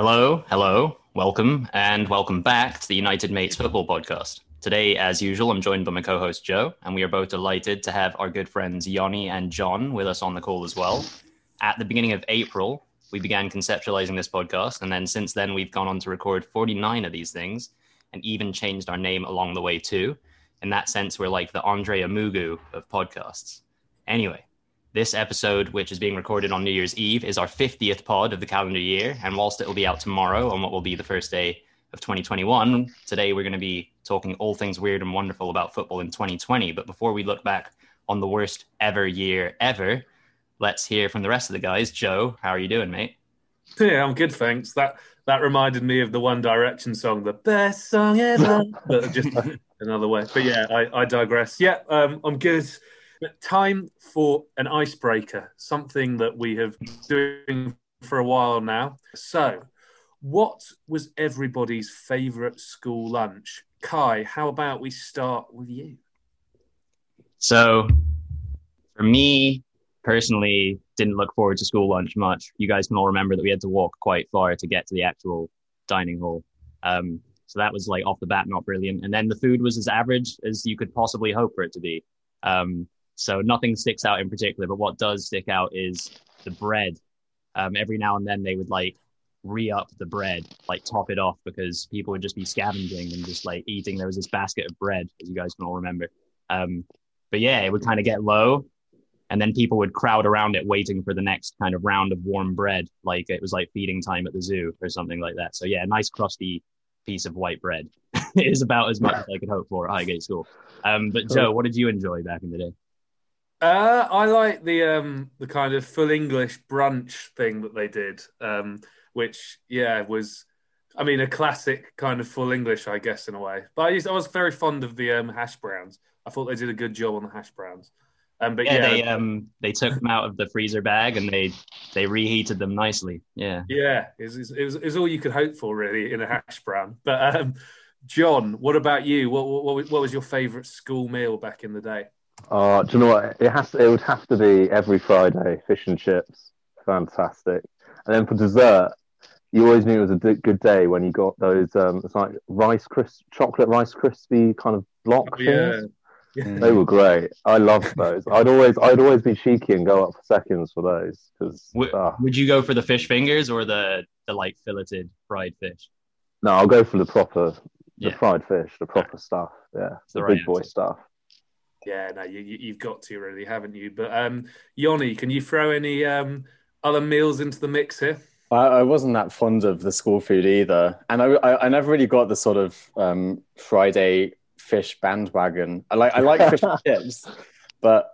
Hello, hello, welcome, and welcome back to the United Mates Football Podcast. Today, as usual, I'm joined by my co host Joe, and we are both delighted to have our good friends Yanni and John with us on the call as well. At the beginning of April, we began conceptualizing this podcast, and then since then, we've gone on to record 49 of these things and even changed our name along the way, too. In that sense, we're like the Andre Amugu of podcasts. Anyway, this episode, which is being recorded on New Year's Eve, is our 50th pod of the calendar year. And whilst it will be out tomorrow on what will be the first day of 2021, today we're going to be talking all things weird and wonderful about football in 2020. But before we look back on the worst ever year ever, let's hear from the rest of the guys. Joe, how are you doing, mate? Yeah, I'm good, thanks. That that reminded me of the One Direction song, the best song ever, but just another way. But yeah, I, I digress. Yeah, um, I'm good. But time for an icebreaker, something that we have doing for a while now. So, what was everybody's favourite school lunch? Kai, how about we start with you? So, for me personally, didn't look forward to school lunch much. You guys can all remember that we had to walk quite far to get to the actual dining hall. Um, so that was like off the bat not brilliant. And then the food was as average as you could possibly hope for it to be. Um, so nothing sticks out in particular, but what does stick out is the bread. Um, every now and then they would like re up the bread, like top it off because people would just be scavenging and just like eating. There was this basket of bread, as you guys can all remember. Um, but yeah, it would kind of get low, and then people would crowd around it, waiting for the next kind of round of warm bread, like it was like feeding time at the zoo or something like that. So yeah, nice crusty piece of white bread is about as much as I could hope for at Highgate School. Um, but Joe, what did you enjoy back in the day? Uh, I like the um the kind of full English brunch thing that they did, um, which yeah was, I mean, a classic kind of full English, I guess, in a way. But I, used, I was very fond of the um, hash browns. I thought they did a good job on the hash browns. Um, but Yeah, yeah, they um they took them out of the freezer bag and they they reheated them nicely. Yeah. yeah, it was, it was it was all you could hope for really in a hash brown. But um, John, what about you? What what, what what was your favourite school meal back in the day? Uh, do you know what? It has. To, it would have to be every Friday fish and chips. Fantastic. And then for dessert, you always knew it was a d- good day when you got those. Um, it's like rice crisp, chocolate rice crispy kind of block Oh, yeah. things. They were great. I loved those. I'd always, I'd always be cheeky and go up for seconds for those because. W- Uh, Would you go for the fish fingers or the the like filleted fried fish? no, I'll go for the proper, the Yeah. fried fish, the proper stuff. Yeah, the the right big boy stuff. Yeah, no, you, you- you've got to really, haven't you? But um, Yoni, can you throw any um, other meals into the mix here? I, I wasn't that fond of the school food either, and I, I, I never really got the sort of um, Friday fish bandwagon. I like I like fish and chips, but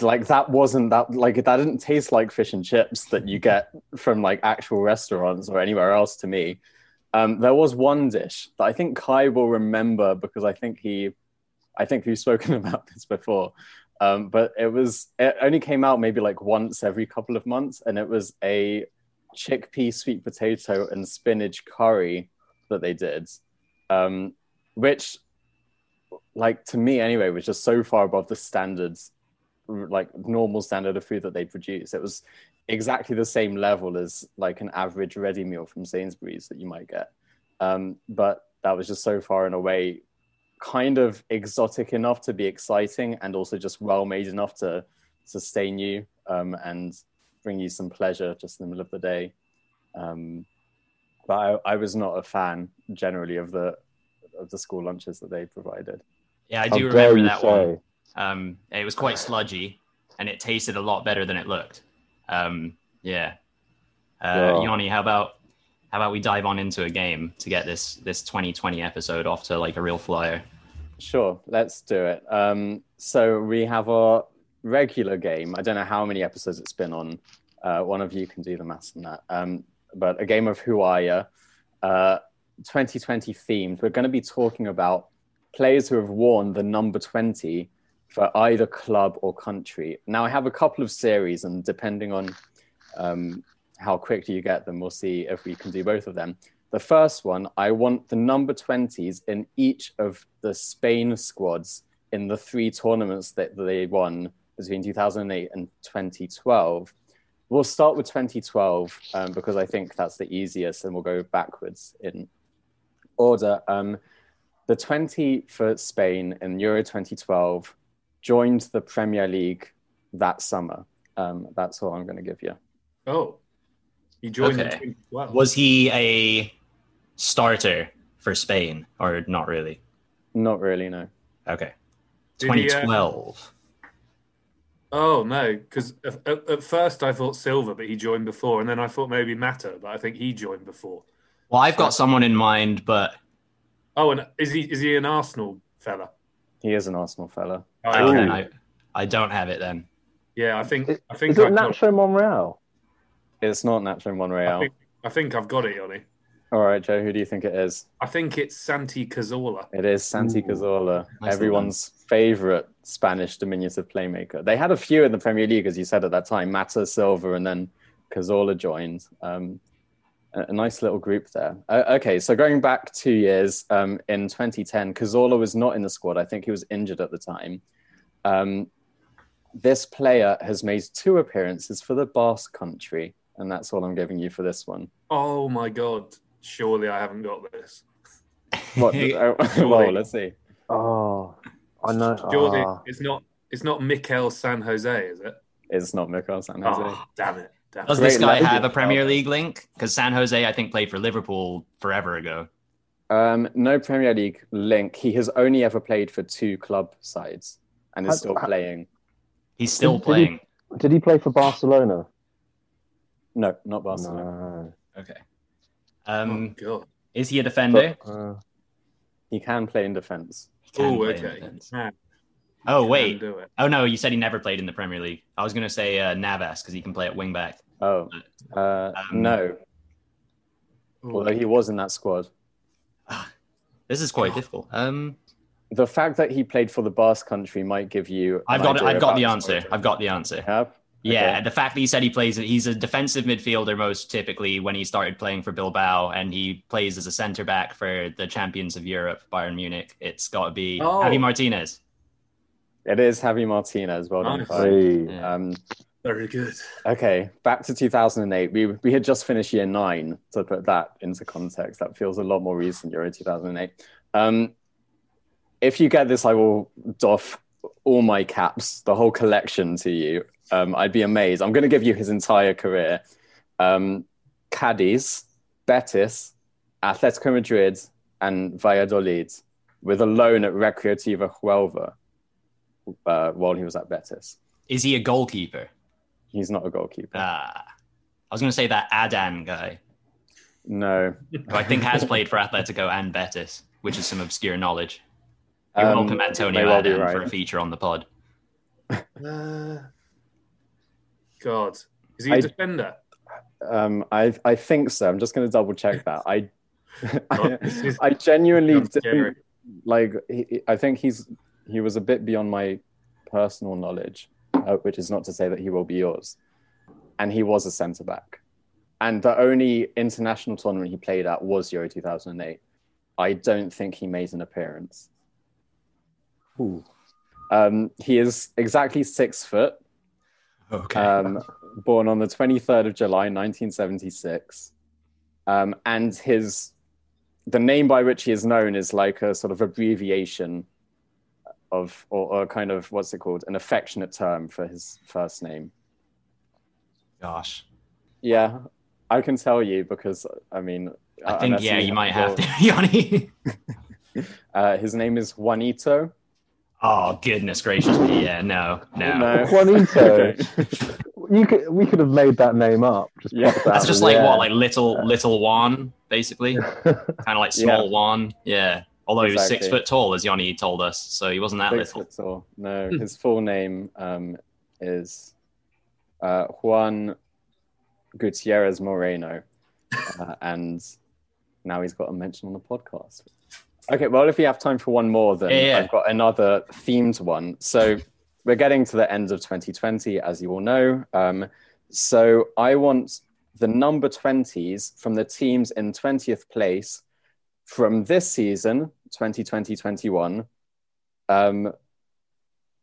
like that wasn't that like that didn't taste like fish and chips that you get from like actual restaurants or anywhere else to me. Um, there was one dish that I think Kai will remember because I think he, I think we've spoken about this before. Um, but it was it only came out maybe like once every couple of months, and it was a chickpea sweet potato and spinach curry that they did, um, which, like to me anyway, was just so far above the standards, like normal standard of food that they produce. It was exactly the same level as like an average ready meal from Sainsbury's that you might get, um, but that was just so far and away kind of exotic enough to be exciting and also just well made enough to sustain you um, and bring you some pleasure just in the middle of the day. Um, but I, I was not a fan generally of the of the school lunches that they provided. Yeah, I do dare remember that say? one. Um, it was quite sludgy, and it tasted a lot better than it looked. Um, yeah. Uh, Yeah. Yanni, how about how about we dive on into a game to get this this 2020 episode off to like a real flyer? Sure, let's do it. Um, so we have our regular game. I don't know how many episodes it's been on. Uh, one of you can do the maths on that. Um, but a game of Who Are You, Uh, 2020 themed. We're going to be talking about players who have worn the number 20 for either club or country. Now, I have a couple of series, and depending on um, how quickly you get them, we'll see if we can do both of them. The first one, I want the number 20s in each of the Spain squads in the three tournaments that they won between 2008 and 2012. we'll start with 2012 um, because I think that's the easiest, and we'll go backwards in order. Um, the 20 for Spain in Euro 2012 joined the Premier League that summer. Um, that's all I'm going to give you. Oh, he joined in Okay. 2012. Was he a starter for Spain or not really? Not really, no. Okay. Did he, uh, 2012. Oh no, because at, at, at first I thought Silva, but he joined before, and then I thought maybe Mata, but I think he joined before. Well, I've got someone in mind, but Oh, and is he is he an Arsenal fella? He is an Arsenal fella. Oh, okay, okay. I, I don't have it then. Yeah, I think Is, I think is it I've Nacho Monreal? It's not Nacho I Monreal. think, I think I've got it, Yoni. All right, Joe, who do you think it is? I think it's Santi Cazorla. It is Santi Ooh, Cazorla, nice everyone's favorite Spanish diminutive playmaker. They had a few in the Premier League, as you said at that time. Mata, Silva, and then Cazorla joined. Um, a, a nice little group there. Uh, okay, so going back two years, um, in 2010, Cazorla was not in the squad. I think he was injured at the time. Um, this player has made two appearances for the Basque country, and that's all I'm giving you for this one. Oh my god! Surely I haven't got this. What? oh, well, let's see. Oh, I know. Surely ah. it's not it's not Mikel San Jose, is it? It's not Mikel San Jose. Oh, damn it! Damn Does this guy legend. have a Premier League link? Because San Jose, I think, played for Liverpool forever ago. Um, no Premier League link. He has only ever played for two club sides and is How- still how- playing. He's still Did- did he- playing. Did he play for Barcelona? No, not Barcelona. No. Okay. Oh Um, god! is he a defender? But, uh, He can play in defence. Oh, okay. defense. Oh can wait. Oh no, you said he never played in the Premier League. I was gonna say uh, Navas because he can play at wing back. Oh, uh, Um, no. Ooh. Although he was in that squad. This is quite difficult. Um, The fact that he played for the Basque country might give you. I've got idea I've got the answer. I've got the answer. Have? Yeah, Okay. the fact that he said he plays, he's a defensive midfielder most typically when he started playing for Bilbao, and he plays as a centre back for the champions of Europe, Bayern Munich. It's got to be Oh. Javi Martinez. It is Javi Martinez. Well done. Nice. Yeah. Um, Very good. Okay, back to 2008. We, we had just finished year nine, to put that into context. That feels a lot more recent, Euro 2008. Um, if you get this, I will doff all my caps, the whole collection to you. Um, I'd be amazed. I'm going to give you his entire career. Um, Cadiz, Betis, Atletico Madrid, and Valladolid, with a loan at Recreativo Huelva uh, while he was at Betis. Is he a goalkeeper? He's not a goalkeeper. Ah, I was going to say that Adan guy, No. who I think has played for Atletico and Betis, which is some obscure knowledge. You're Um, welcome, may Antonio well Adan, right. for a feature on the pod. Uh, God, is he a I- defender? Um, I I think so. I'm just going to double check that. I this I genuinely Sounds do like. He, I think he's he was a bit beyond my personal knowledge, uh, which is not to say that he will be yours. And he was a centre back, and the only international tournament he played at was Euro 2008. I don't think he made an appearance. Ooh. Um, he is exactly six foot. Okay. um, born on the 23rd of July, 1976. Um, and his the name by which he is known is like a sort of abbreviation of, or, or kind of what's it called, an affectionate term for his first name. Gosh. Yeah, I can tell you because I mean, I think, yeah, you might have to, Yanni. Uh, his name is Juanito. Oh, goodness gracious me. Yeah, no, no. No. Juanito. Okay. You could, we could have made that name up. Just Yeah. plucked it out That's just like air. what, like little little Juan, basically, kind of like small Juan. Yeah. Although he was six foot tall, as Yanni told us, so he wasn't that Six little. foot tall. No, his full name um, is uh, Juan Gutierrez Moreno, uh, and now he's got a mention on the podcast. Okay, well, if we have time for one more, then Yeah, yeah. I've got another themed one. So we're getting to the end of 2020, as you all know. Um, so I want the number 20s from the teams in 20th place from this season, 2020 21, um,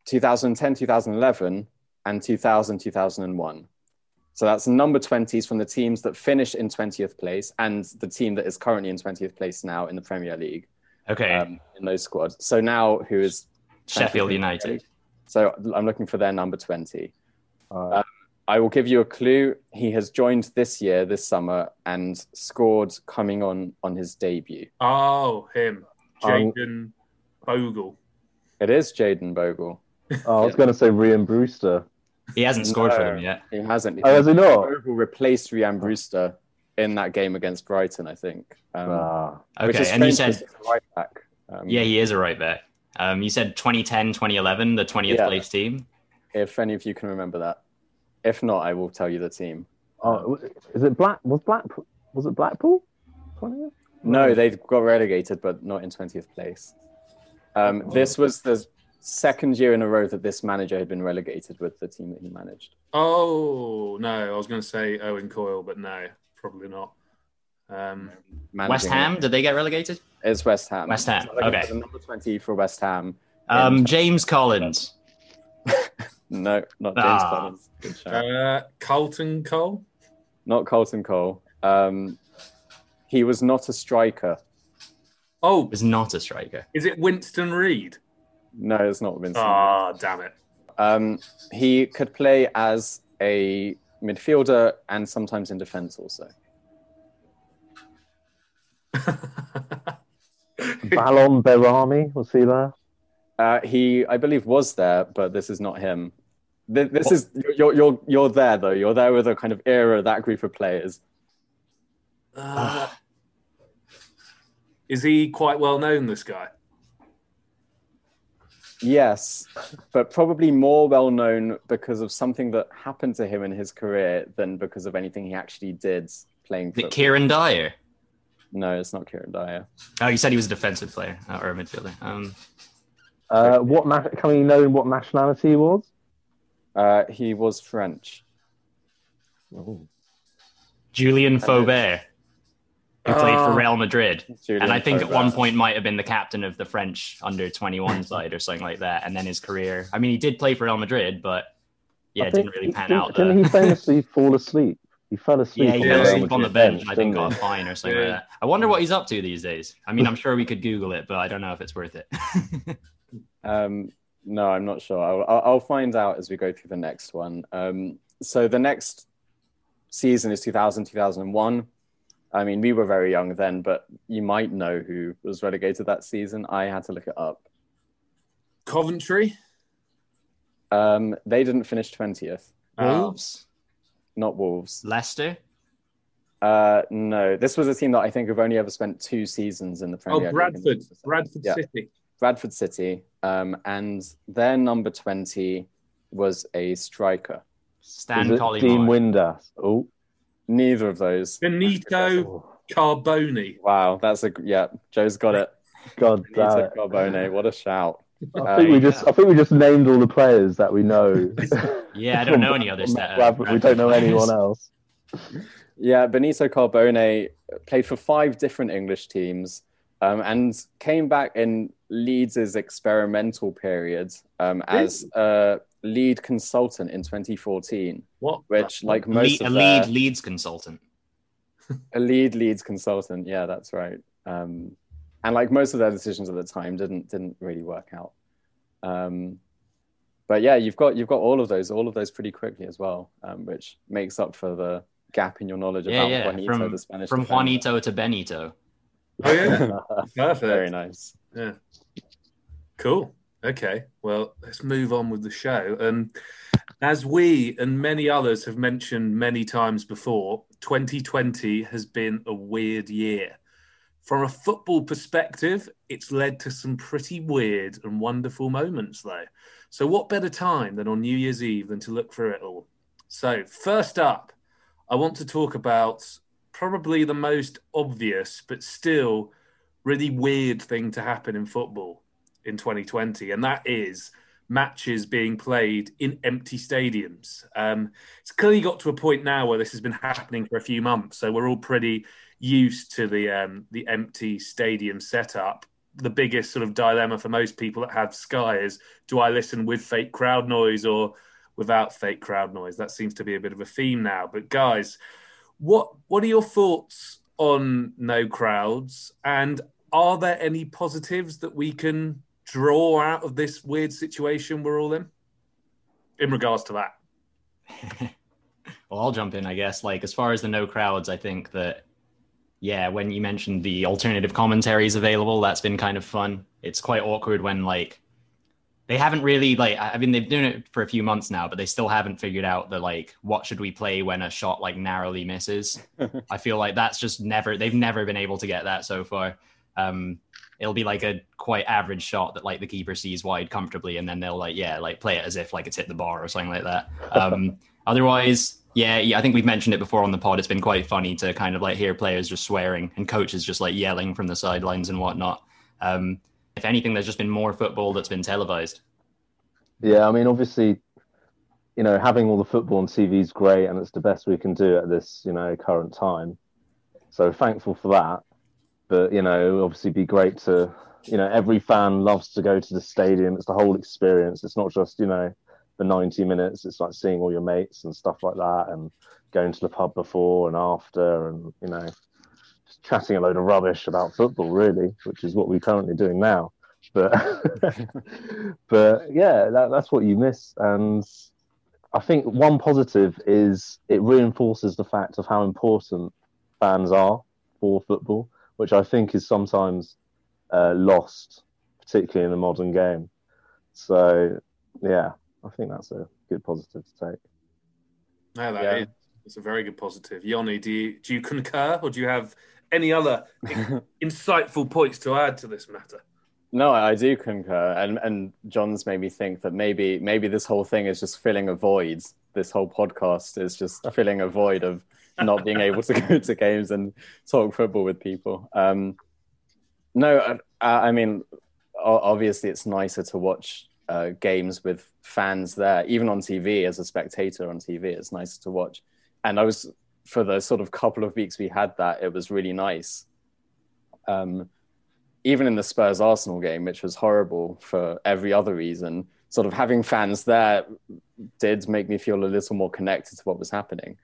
2010 2011, and 2000 2001. So that's number 20s from the teams that finished in 20th place and the team that is currently in 20th place now in the Premier League Okay. um, in those squads. So now who is Sheffield United. So I'm looking for their number 20. Uh, Uh, I will give you a clue. He has joined this year, this summer, and scored coming on on his debut. Oh, him, Um, Jaden Bogle. It is Jaden Bogle. oh, I was going to say Rhian Brewster. He hasn't scored for them yet. He hasn't. Oh, has he not? Bogle replaced Rhian Brewster in that game against Brighton, I think. Um, Ah, Okay, and you strange said 'cause he's a right back. Um, yeah, he is a right back. Um, you said 2010, 2011, the 20th Yeah. place team. If any of you can remember that. If not, I will tell you the team. oh, is it Black? Was Blackpool? Was it Blackpool? 20th? No, they got relegated, but not in 20th place. Um, this was the second year in a row that this manager had been relegated with the team that he managed. Oh no, I was going to say Owen Coyle, but no, probably not. Um, West Ham, it. did they get relegated? It's West Ham. West Ham, So okay. the Number 20 for West Ham. Um, James Collins. No, not James Ah. Collins. Good shout. uh, Carlton Cole. not Colton Cole. Um, he was not a striker. Oh, Was not a striker. is it Winston Reid? No, it's not Vincent. Ah, damn it. Um, he could play as a midfielder and sometimes in defence also. Valon Behrami was he there? Uh, he, I believe, was there, but this is not him. Th- This is you're you're you're there though. You're there with a kind of era that group of players. Uh, is he quite well known? This guy. Yes, but probably more well known because of something that happened to him in his career than because of anything he actually did playing Is it football. Kieran Dyer? No, it's not Kieran Dyer. Oh, you said he was a defensive player uh, or a midfielder. Um, Uh, what na- can we know what nationality he was? Uh, he was French. Julien Faubert, who played for Oh. Real Madrid. And I think at one point might have been the captain of the French under 21 side or something like that. And then his career, I mean, he did play for Real Madrid, but yeah, it didn't really he- pan didn't, out. Didn't there. he famously fall asleep? He fell asleep. Yeah, he on fell the asleep on the bench. I think got a fine or something Yeah. like that. I wonder what he's up to these days. I mean, I'm sure we could Google it, but I don't know if it's worth it. Um, no, I'm not sure. I'll, I'll I'll find out as we go through the next one. Um, so the next season is 2000, 2001. I mean, we were very young then, but you might know who was relegated that season. I had to look it up. Coventry. Um, they didn't finish 20th. Oh. Wolves, Not Wolves. Leicester. Uh, no, this was a team that I think have only ever spent two seasons in the Oh, Premier League. Bradford. Bradford Yeah. City. Bradford City. Um, and their number 20 was a striker. Stan Was it Collymore. Dean Windass. Oh, Neither of those. Benito Carbone. Wow, that's a yeah. Joe's got it. God damn Benito it. Carbone, what a shout! I think we Um, just I think we just named all the players that we know. Yeah, I don't know any others. That, uh, we don't know Bradford anyone else. Yeah, Benito Carbone played for five different English teams um, and came back in Leeds' experimental period um, as a lead consultant in 2014, What? which, like most Le- a lead their, Leeds consultant. a lead Leeds consultant. Yeah, that's right. Um, and like most of their decisions at the time didn't didn't really work out. Um, but yeah, you've got you've got all of those, all of those pretty quickly as well, um, which makes up for the gap in your knowledge Yeah, about yeah. Juanito, From, the Spanish from defender. Juanito to Benito. Oh yeah. Perfect. Very nice. Yeah. Cool. Okay. Well, let's move on with the show. And as we and many others have mentioned many times before, 2020 has been a weird year. From a football perspective, it's led to some pretty weird and wonderful moments, though. So, what better time than on New Year's Eve than to look through it all? So, first up, I want to talk about probably the most obvious, but still really weird thing to happen in football in 2020, and that is matches being played in empty stadiums. Um, it's clearly got to a point now where this has been happening for a few months, so we're all pretty used to the um, the empty stadium setup. The biggest sort of dilemma for most people that have Sky is: do I listen with fake crowd noise or without fake crowd noise. That seems to be a bit of a theme now. But guys, what what are your thoughts on no crowds? And are there any positives that we can draw out of this weird situation we're all in? In regards to that. well, I'll jump in, I guess. Like as far as the no crowds, I think that yeah, when you mentioned the alternative commentaries available, that's been kind of fun. It's quite awkward when like they haven't really like I mean they've done it for a few months now, but they still haven't figured out the like what should we play when a shot like narrowly misses. I feel like that's just never they've never been able to get that so far. Um, it'll be like a quite average shot that like the keeper sees wide comfortably, and then they'll like yeah like play it as if like it's hit the bar or something like that. Um, otherwise, yeah, yeah, I think we've mentioned it before on the pod. It's been quite funny to kind of like hear players just swearing and coaches just like yelling from the sidelines and whatnot. Um, if anything, there's just been more football that's been televised. Yeah, I mean, obviously, you know, having all the football on TV is great, and it's the best we can do at this, you know, current time. So thankful for that. But you know, obviously, be great to, you know, every fan loves to go to the stadium. It's the whole experience. It's not just, you know, the 90 minutes. It's like seeing all your mates and stuff like that, and going to the pub before and after, and you know, just chatting a load of rubbish about football, really, which is what we're currently doing now. But but yeah, that, that's what you miss, and I think one positive is it reinforces the fact of how important fans are for football, which I think is sometimes uh, lost, particularly in the modern game. So yeah, I think that's a good positive to take. No, that yeah. is, it's a very good positive. Yoni, do you do you concur, or do you have any other insightful points to add to this matter? No, I do concur, and and John's made me think that maybe maybe this whole thing is just filling a void. This whole podcast is just filling a void of not being able to go to games and talk football with people. Um, no, I, I mean, obviously it's nicer to watch uh, games with fans there, even on TV as a spectator on TV. It's nice to watch. And I was for the sort of couple of weeks we had that, it was really nice. Um, even in the Spurs Arsenal game, which was horrible for every other reason, sort of having fans there did make me feel a little more connected to what was happening.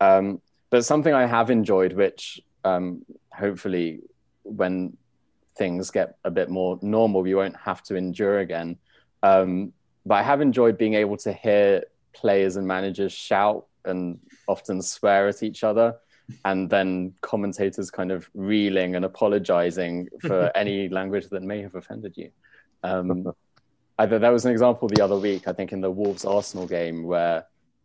Um, but something I have enjoyed, which um, hopefully when things get a bit more normal, we won't have to endure again, um, but I have enjoyed being able to hear players and managers shout and often swear at each other, and then commentators kind of reeling and apologizing for any language that may have offended you. Um, I, that was an example the other week, I think, in the Wolves Arsenal game where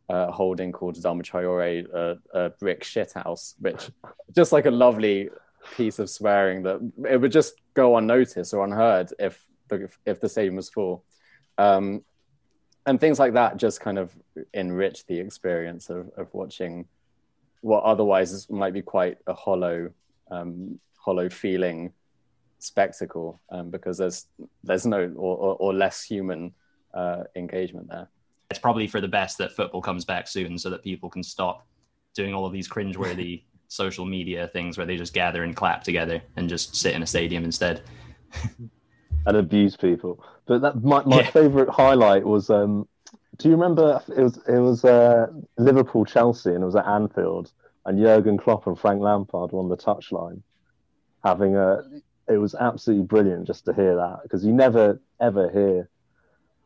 uh, Holding called Traore a, a brick shithouse, which just like a lovely piece of swearing that it would just go unnoticed or unheard if the, if the stadium was full. Um, and things like that just kind of enrich the experience of, of watching what otherwise might be quite a hollow, um, hollow feeling spectacle um, because there's there's no or, or, or less human uh, engagement there. It's probably for the best that football comes back soon, so that people can stop doing all of these cringeworthy social media things where they just gather and clap together and just sit in a stadium instead. and abuse people. But that my, my yeah. favorite highlight was um, do you remember it was it was uh, Liverpool Chelsea and it was at Anfield and Jurgen Klopp and Frank Lampard were on the touchline having a it was absolutely brilliant just to hear that because you never ever hear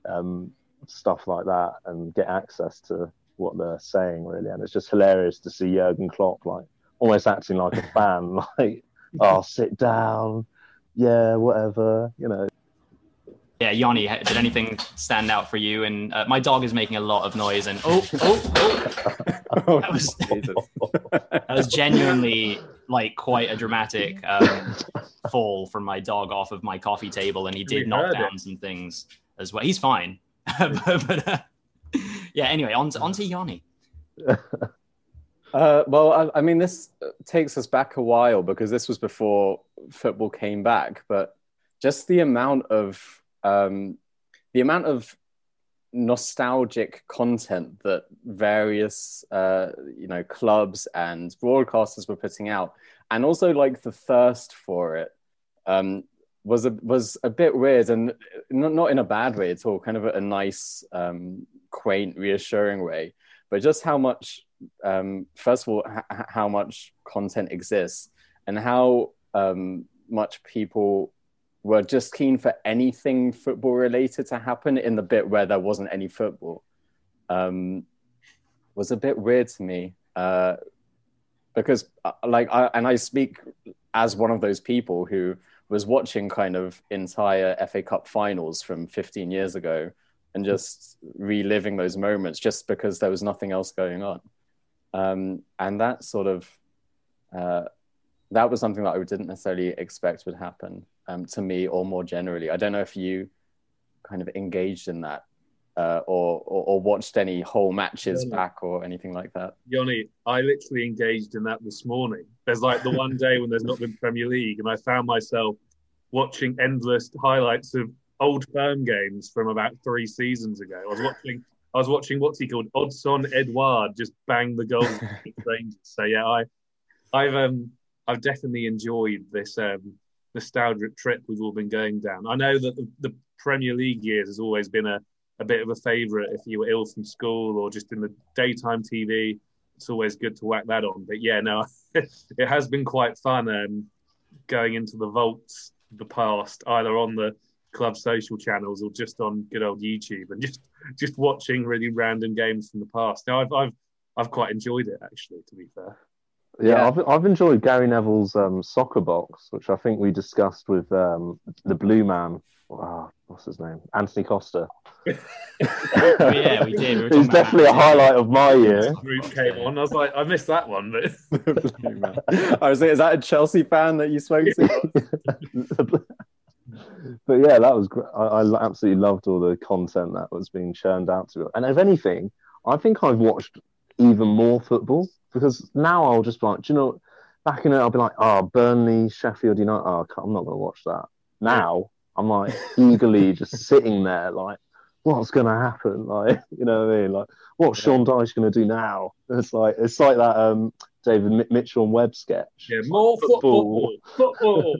um, stuff like that and get access to what they're saying really and it's just hilarious to see Jurgen Klopp like almost acting like a fan like oh sit down yeah, whatever, you know. Yeah, Yanni, did anything stand out for you? And uh, my dog is making a lot of noise. And oh, oh, oh, that was that was genuinely like quite a dramatic um, fall from my dog off of my coffee table, and he did knock down it. some things as well. He's fine, but, but uh, yeah. Anyway, on to, on to Yanni. Uh, well, I, I, mean, this takes us back a while because this was before football came back. But just the amount of um, the amount of nostalgic content that various uh, you know clubs and broadcasters were putting out, and also like the thirst for it um, was a was a bit weird, and not not in a bad way at all. Kind of a, a nice um, quaint, reassuring way, but just how much, um, first of all, h- how much content exists and how um, much people were just keen for anything football related to happen in the bit where there wasn't any football um, was a bit weird to me uh, because uh, like I, and I speak as one of those people who was watching kind of entire FA Cup finals from 15 years ago and just reliving those moments just because there was nothing else going on. Um, and that sort of uh, that was something that I didn't necessarily expect would happen um, to me or more generally. I don't know if you kind of engaged in that uh, or, or, or watched any whole matches back or anything like that. Yoni, I literally engaged in that this morning. There's like the one day when there's not been Premier League, and I found myself watching endless highlights of old firm games from about three seasons ago. I was watching. I was watching what's he called, Odsonne Edouard, just bang the goals. so yeah, I, I've um, I've definitely enjoyed this um, nostalgic trip we've all been going down. I know that the, the Premier League years has always been a, a bit of a favourite if you were ill from school or just in the daytime TV. It's always good to whack that on. But yeah, no, it has been quite fun um, going into the vaults the past, either on the club social channels or just on good old YouTube and just just watching really random games from the past. Now I've I've I've quite enjoyed it actually, to be fair. Yeah, yeah. I've, I've enjoyed Gary Neville's um, soccer box, which I think we discussed with um, the Blue Man. Oh, what's his name? Anthony Costa. oh, yeah, we did. We it's definitely a highlight of my year. Group came on. I was like, I missed that one. But I was like, is that a Chelsea fan that you spoke to? but yeah, that was great. I, I, absolutely loved all the content that was being churned out to it. And if anything, I think I've watched even more football because now I'll just be like, do you know, back in it, I'll be like, oh, Burnley, Sheffield United, oh, I'm not going to watch that. Now I'm like eagerly just sitting there, like, what's going to happen? Like, you know what I mean? Like, what's Sean Dyche going to do now? It's like, it's like that um, David Mitchell and Webb sketch. Yeah, more football. Football.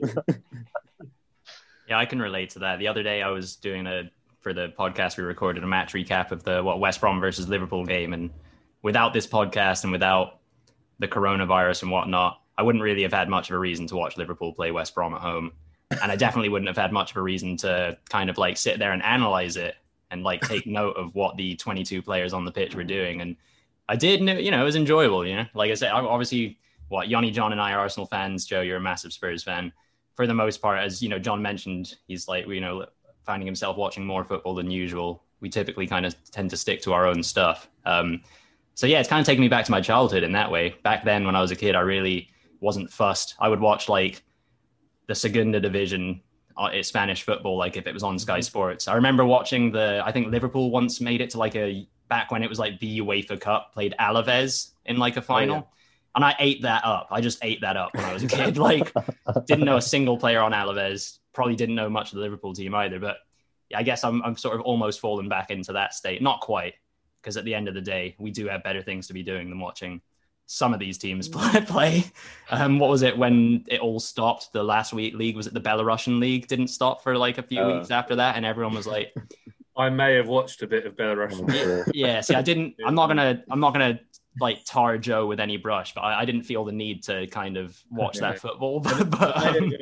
yeah, I can relate to that. The other day I was doing a, for the podcast, we recorded a match recap of the, what, West Brom versus Liverpool game. And without this podcast and without the coronavirus and whatnot, I wouldn't really have had much of a reason to watch Liverpool play West Brom at home. And I definitely wouldn't have had much of a reason to kind of like sit there and analyze it and like take note of what the 22 players on the pitch were doing. And I did, you know, it was enjoyable, you know, like I said, obviously what Yanni, John and I are Arsenal fans. Joe, you're a massive Spurs fan. For the most part, as you know, John mentioned, he's like, you know, finding himself watching more football than usual. We typically kind of tend to stick to our own stuff. Um, so yeah, it's kind of taken me back to my childhood in that way. Back then, when I was a kid, I really wasn't fussed. I would watch like the Segunda Division, uh, Spanish football, like if it was on Sky mm-hmm. Sports. I remember watching the. I think Liverpool once made it to like a back when it was like the UEFA Cup, played Alaves in like a final. Oh, yeah. And I ate that up. I just ate that up when I was a kid. like, didn't know a single player on Alaves. Probably didn't know much of the Liverpool team either. But I guess I'm, I'm sort of almost fallen back into that state. Not quite, because at the end of the day, we do have better things to be doing than watching some of these teams play. play. Um, what was it when it all stopped? The last week league was it the Belarusian league didn't stop for like a few uh, weeks after that, and everyone was like, "I may have watched a bit of Belarusian." yeah, see, I didn't. I'm not gonna. I'm not gonna like tar Joe with any brush, but I, I, didn't feel the need to kind of watch that football. but, um...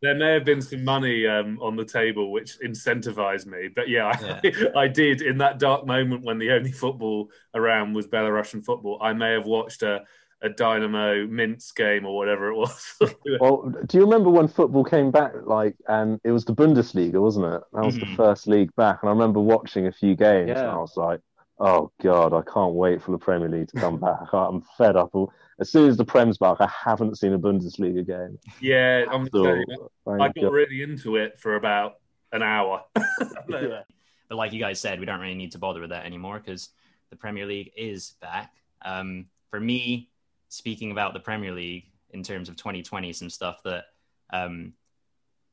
there may have been some money um, on the table which incentivized me. But yeah, I, yeah. I, did in that dark moment when the only football around was Belarusian football. I may have watched a, a Dynamo Minsk game or whatever it was. well, do you remember when football came back? Like, and it was the Bundesliga, wasn't it? That was mm-hmm. the first league back, and I remember watching a few games. Yeah. And I was like Oh God, I can't wait for the Premier League to come back. I'm fed up. As soon as the Prem's back, I haven't seen a Bundesliga game. Yeah, I'm so, I got God. really into it for about an hour. but like you guys said, we don't really need to bother with that anymore because the Premier League is back. Um, for me, speaking about the Premier League in terms of 2020, some stuff that um,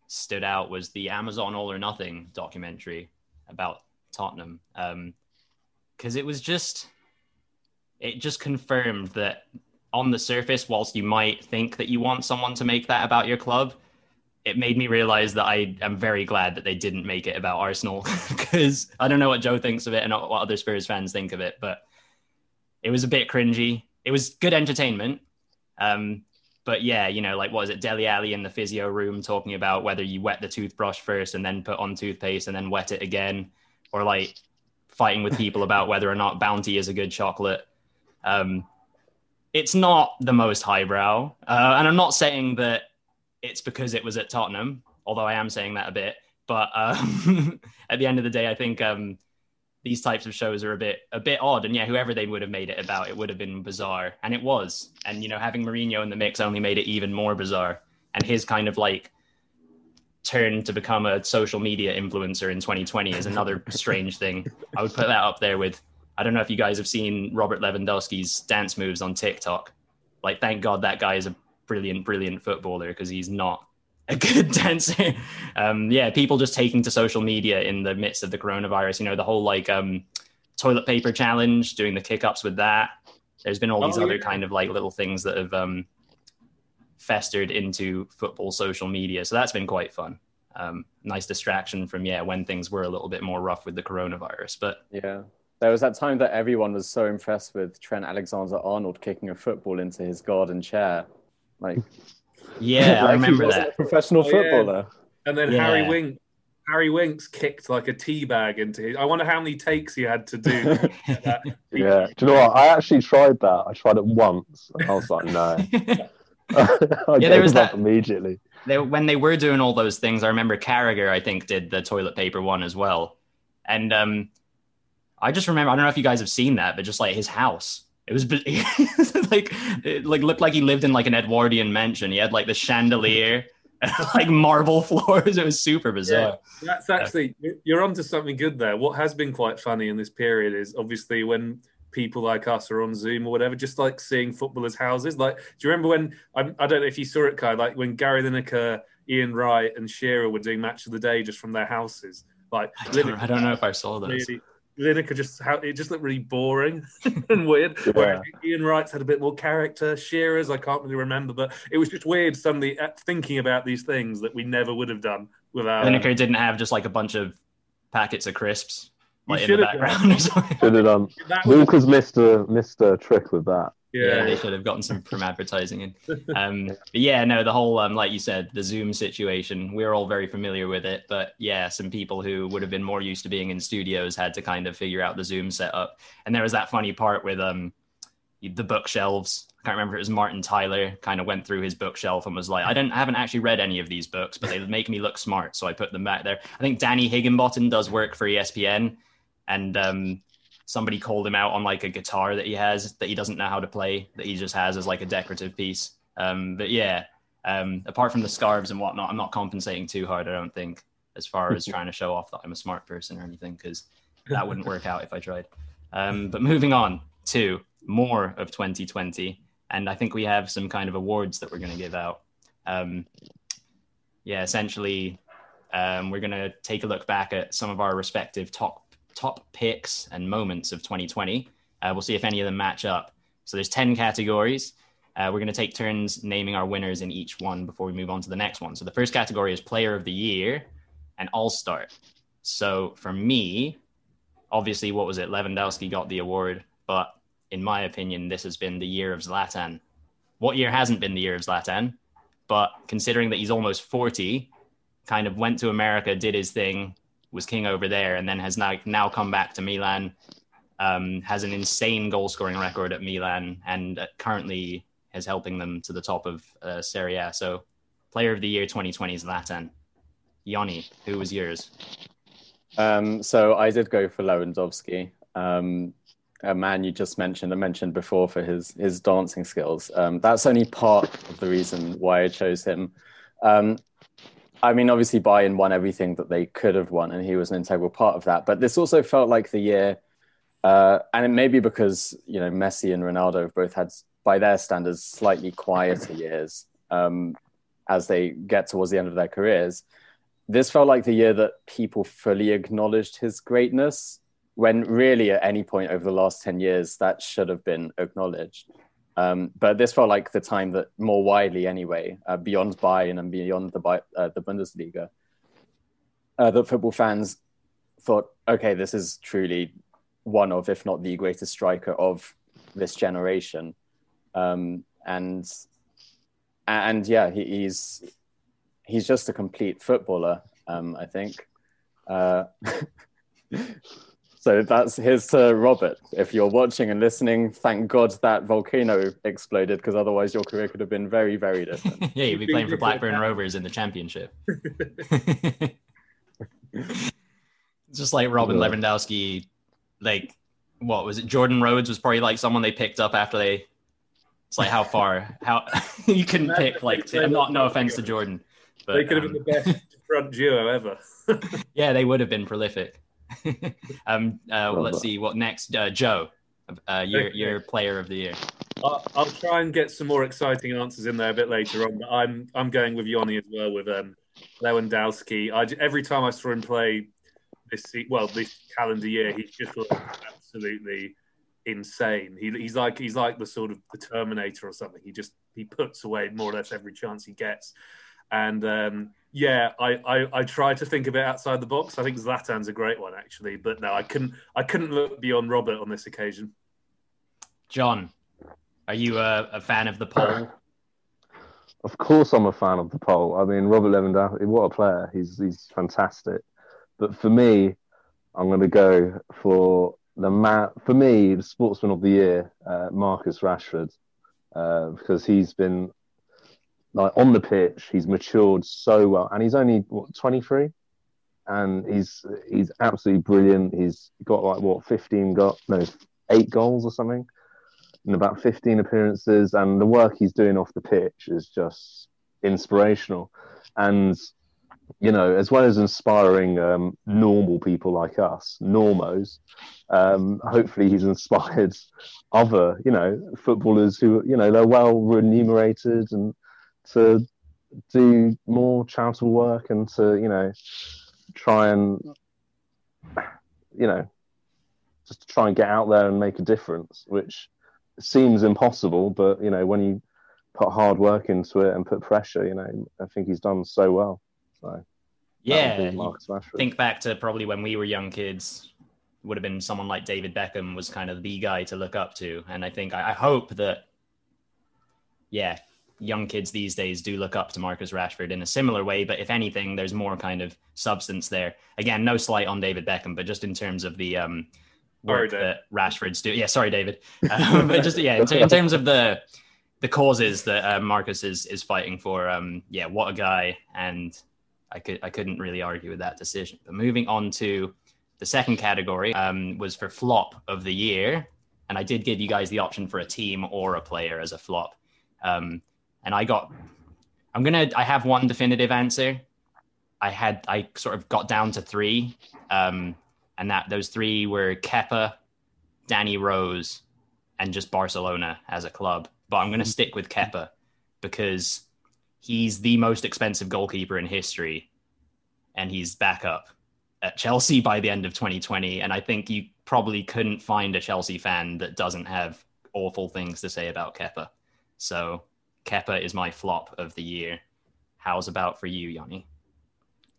stood out was the Amazon All or Nothing documentary about Tottenham. Um, because it was just it just confirmed that on the surface, whilst you might think that you want someone to make that about your club, it made me realize that I am very glad that they didn't make it about Arsenal because I don't know what Joe thinks of it and what other Spurs fans think of it, but it was a bit cringy. It was good entertainment. Um, but yeah, you know, like what is it, Dele Alli in the physio room talking about whether you wet the toothbrush first and then put on toothpaste and then wet it again, or like fighting with people about whether or not Bounty is a good chocolate. Um, it's not the most highbrow, uh, and I'm not saying that it's because it was at Tottenham, although I am saying that a bit. But um, at the end of the day, I think um, these types of shows are a bit a bit odd. And yeah, whoever they would have made it about, it would have been bizarre, and it was. And you know, having Mourinho in the mix only made it even more bizarre. And his kind of like turn to become a social media influencer in 2020 is another strange thing. I would put that up there with. I don't know if you guys have seen Robert Lewandowski's dance moves on TikTok. Like, thank God that guy is a brilliant, brilliant footballer because he's not a good dancer. Um, yeah, people just taking to social media in the midst of the coronavirus. You know, the whole like um, toilet paper challenge, doing the kick ups with that. There's been all these Oh, other yeah. kind of like little things that have um, festered into football social media. So that's been quite fun. Um, nice distraction from yeah when things were a little bit more rough with the coronavirus. But Yeah. There was that time that everyone was so impressed with Trent Alexander Arnold kicking a football into his garden chair. Like, yeah, I like he remember wasn't that. a professional Oh, yeah. footballer. And then Yeah. Harry Wink, Harry Winks kicked like a tea bag into his. I wonder how many takes he had to do. to get that. Yeah. Do you know what? I actually tried that. I tried it once. And I was like, no. I Yeah, there was that- immediately. they, when they were doing all those things, I remember Carragher, I think, did the toilet paper one as well. And um, I just remember, I don't know if you guys have seen that, but just like his house, it was like, it like looked like he lived in like an Edwardian mansion. He had like the chandelier, and, like marble floors. It was super bizarre. That's actually you're onto something good there. What has been quite funny in this period is obviously when people like us are on Zoom or whatever, just like seeing footballers' houses. Like, do you remember when I, I don't know if you saw it, Kai? Like when Gary Lineker, Ian Wright, and Shearer were doing match of the day just from their houses. Like, I don't, I don't know if I saw those. really, Lineker just how it just looked really boring and weird. Whereas Ian Wright's had a bit more character. Shearer's I can't really remember, but it was just weird suddenly uh, thinking about these things that we never would have done without. Lineker didn't have just like a bunch of packets of crisps You like in the should have done. background or something. Should have done. That was- missed a, missed a trick with that. yeah, yeah, they should have gotten some from advertising in. Um, but yeah, no, the whole um, like you said, the Zoom situation, we're all very familiar with it. But yeah, some people who would have been more used to being in studios had to kind of figure out the Zoom setup. And there was that funny part with um, the bookshelves. I can't remember if it was Martin Tyler kind of went through his bookshelf and was like, I don't I haven't actually read any of these books, but they make me look smart, so I put them back there. I think Danny Higginbotham does work for ESPN, and um, somebody called him out on like a guitar that he has that he doesn't know how to play that he just has as like a decorative piece. Um, but yeah, um, apart from the scarves and whatnot, I'm not compensating too hard. I don't think as far as trying to show off that I'm a smart person or anything because that wouldn't work out if I tried. Um, but moving on to more of 2020, and I think we have some kind of awards that we're going to give out. Um, yeah, essentially, um, we're going to take a look back at some of our respective top top picks and moments of 2020. Uh, we'll see if any of them match up. So there's 10 categories. Uh, we're going to take turns naming our winners in each one before we move on to the next one. So the first category is Player of the Year and All Star. So for me, obviously, what was it? Lewandowski got the award, but in my opinion, this has been the year of Zlatan. What year hasn't been the year of Zlatan? But considering that he's almost 40, kind of went to America, did his thing, was king over there, and then has now now come back to Milan. Um, has an insane goal scoring record at Milan, and uh, currently is helping them to the top of uh, Serie A. So, Player of the Year 2020 is Zlatan. Yanni, who was yours? Um, so I did go for Lewandowski, um, a man you just mentioned. I mentioned before for his his dancing skills. Um, that's only part of the reason why I chose him. Um, I mean, obviously, Bayern won everything that they could have won, and he was an integral part of that. But this also felt like the year, uh, and it may be because you know Messi and Ronaldo have both had, by their standards, slightly quieter years um, as they get towards the end of their careers this felt like the year that people fully acknowledged his greatness when really at any point over the last 10 years that should have been acknowledged Um, but this felt like the time that more widely, anyway, uh, beyond Bayern and beyond the uh, the Bundesliga, uh, that football fans thought, okay, this is truly one of, if not the greatest striker of this generation, um, and and yeah, he, he's he's just a complete footballer. Um, I think. So that's here's to Robert. If you're watching and listening, thank God that volcano exploded because otherwise your career could have been very, very different. yeah, you'd be playing for Blackburn Rovers in the championship. Just like Robin Lewandowski, like what was it? Jordan Rhodes was probably like someone they picked up after they. It's like how far how you can pick like. I'm not no offense to Jordan, but they could have um, been the best front duo ever. yeah, they would have been prolific. um, uh, let's see what next. Uh, Joe, uh, your your player of the year. I'll, I'll, try and get some more exciting answers in there a bit later on. But I'm I'm going with Yoni as well with um, Lewandowski. I, every time I saw him play this well this calendar year, he's just absolutely insane. He, he's like he's like the sort of the Terminator or something. He just he puts away more or less every chance he gets. And um, yeah, I, I, I try to think of it outside the box. I think Zlatan's a great one actually, but no, I couldn't I couldn't look beyond Robert on this occasion. John, are you a, a fan of the poll? Of course, I'm a fan of the poll. I mean, Robert Lewandowski, what a player! He's he's fantastic. But for me, I'm going to go for the man. For me, the sportsman of the year, uh, Marcus Rashford, uh, because he's been like on the pitch, he's matured so well, and he's only what 23, and he's he's absolutely brilliant. He's got like what 15 got no eight goals or something in about 15 appearances, and the work he's doing off the pitch is just inspirational. And you know, as well as inspiring um, normal people like us, normos, um, hopefully he's inspired other, you know, footballers who, you know, they're well remunerated and to do more charitable work and to you know try and you know just to try and get out there and make a difference which seems impossible but you know when you put hard work into it and put pressure you know i think he's done so well. So yeah think back to probably when we were young kids would have been someone like david beckham was kind of the guy to look up to. And i think i, I hope that yeah young kids these days do look up to Marcus Rashford in a similar way, but if anything, there's more kind of substance there. Again, no slight on David Beckham, but just in terms of the um, work sorry, that Rashford's doing. Yeah, sorry, David. Um, but just yeah, in, t- in, terms of the the causes that uh, Marcus is is fighting for, um, yeah, what a guy, and I could I couldn't really argue with that decision. But moving on to the second category um, was for flop of the year, and I did give you guys the option for a team or a player as a flop. Um, and I got I'm gonna I have one definitive answer. I had I sort of got down to three, um, and that those three were Kepa, Danny Rose, and just Barcelona as a club. But I'm gonna stick with Kepa because he's the most expensive goalkeeper in history, and he's back up at Chelsea by the end of 2020. And I think you probably couldn't find a Chelsea fan that doesn't have awful things to say about Kepa. So Kepa is my flop of the year. How's about for you, Yanni?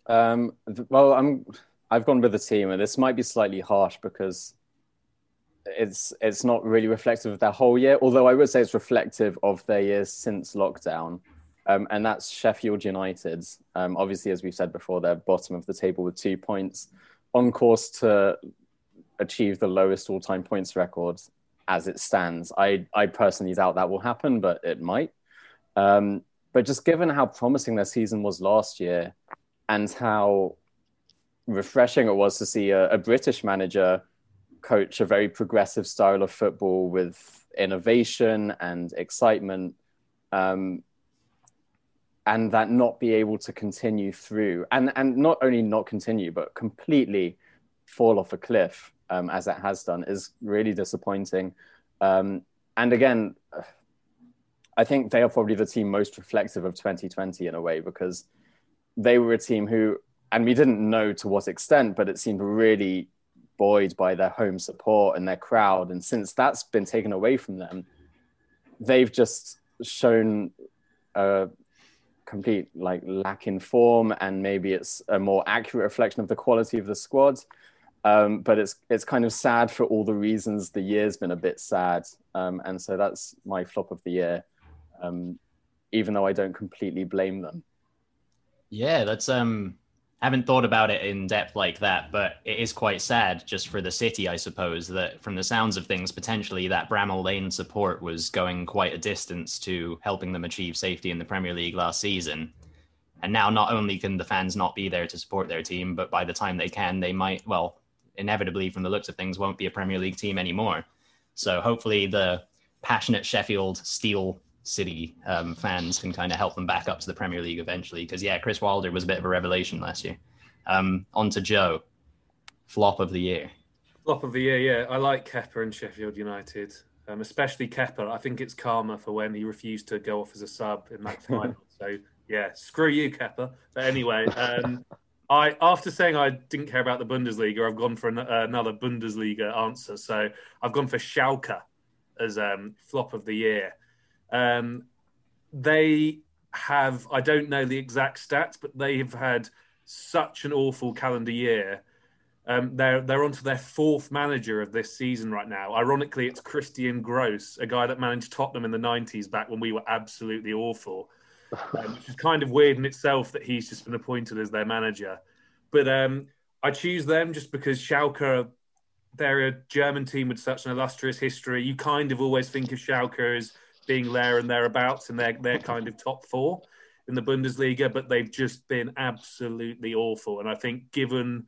Um, well, I'm I've gone with the team, and this might be slightly harsh because it's it's not really reflective of their whole year. Although I would say it's reflective of their years since lockdown, um, and that's Sheffield United. Um, obviously, as we've said before, they're bottom of the table with two points, on course to achieve the lowest all-time points record as it stands. I I personally doubt that will happen, but it might. Um, but just given how promising their season was last year and how refreshing it was to see a, a British manager coach a very progressive style of football with innovation and excitement, um, and that not be able to continue through, and and not only not continue, but completely fall off a cliff um, as it has done is really disappointing. Um, and again, I think they are probably the team most reflective of 2020 in a way because they were a team who, and we didn't know to what extent, but it seemed really buoyed by their home support and their crowd. And since that's been taken away from them, they've just shown a complete like lack in form, and maybe it's a more accurate reflection of the quality of the squad. Um, but it's it's kind of sad for all the reasons the year's been a bit sad, um, and so that's my flop of the year. Um, even though I don't completely blame them. Yeah, that's um haven't thought about it in depth like that, but it is quite sad just for the city, I suppose, that from the sounds of things, potentially that Bramall Lane support was going quite a distance to helping them achieve safety in the Premier League last season. And now not only can the fans not be there to support their team, but by the time they can, they might, well, inevitably from the looks of things, won't be a Premier League team anymore. So hopefully the passionate Sheffield Steel City um, fans can kind of help them back up to the Premier League eventually. Because yeah, Chris Wilder was a bit of a revelation last year. Um, on to Joe, flop of the year. Flop of the year, yeah. I like Kepa and Sheffield United, um, especially Kepa. I think it's karma for when he refused to go off as a sub in that final. so yeah, screw you, Kepa. But anyway, um, I after saying I didn't care about the Bundesliga, I've gone for an, uh, another Bundesliga answer. So I've gone for Schalke as um, flop of the year. Um, they have, I don't know the exact stats, but they have had such an awful calendar year. Um, they're they're onto their fourth manager of this season right now. Ironically, it's Christian Gross, a guy that managed Tottenham in the '90s back when we were absolutely awful, um, which is kind of weird in itself that he's just been appointed as their manager. But um, I choose them just because Schalke, they're a German team with such an illustrious history. You kind of always think of Schalke as being there and thereabouts, and they're they're kind of top four in the Bundesliga, but they've just been absolutely awful. And I think given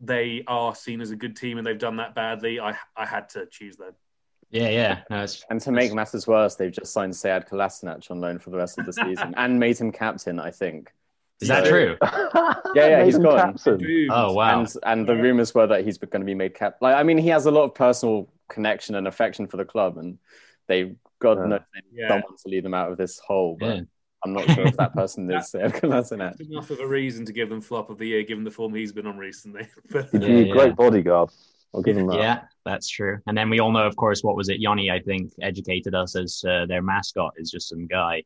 they are seen as a good team and they've done that badly, I I had to choose them. Yeah, yeah. No, and to make matters worse, they've just signed Sead Kolasinac on loan for the rest of the season and made him captain, I think. Is that true? yeah, yeah, he's gone. Captain. Oh wow! And, and the rumors were that he's going to be made cap. Like, I mean, he has a lot of personal connection and affection for the club, and they, God Yeah. knows, they Yeah. don't want to lead them out of this hole. But Yeah. I'm not sure if that person is Sead Kolasinac. That's enough of a reason to give them flop of the year, given the form he's been on recently. but He's Yeah, a yeah. great bodyguard. I'll give him that. Yeah, that's true. And then we all know, of course, what was it? Yanni, I think, educated us as uh, their mascot is just some guy.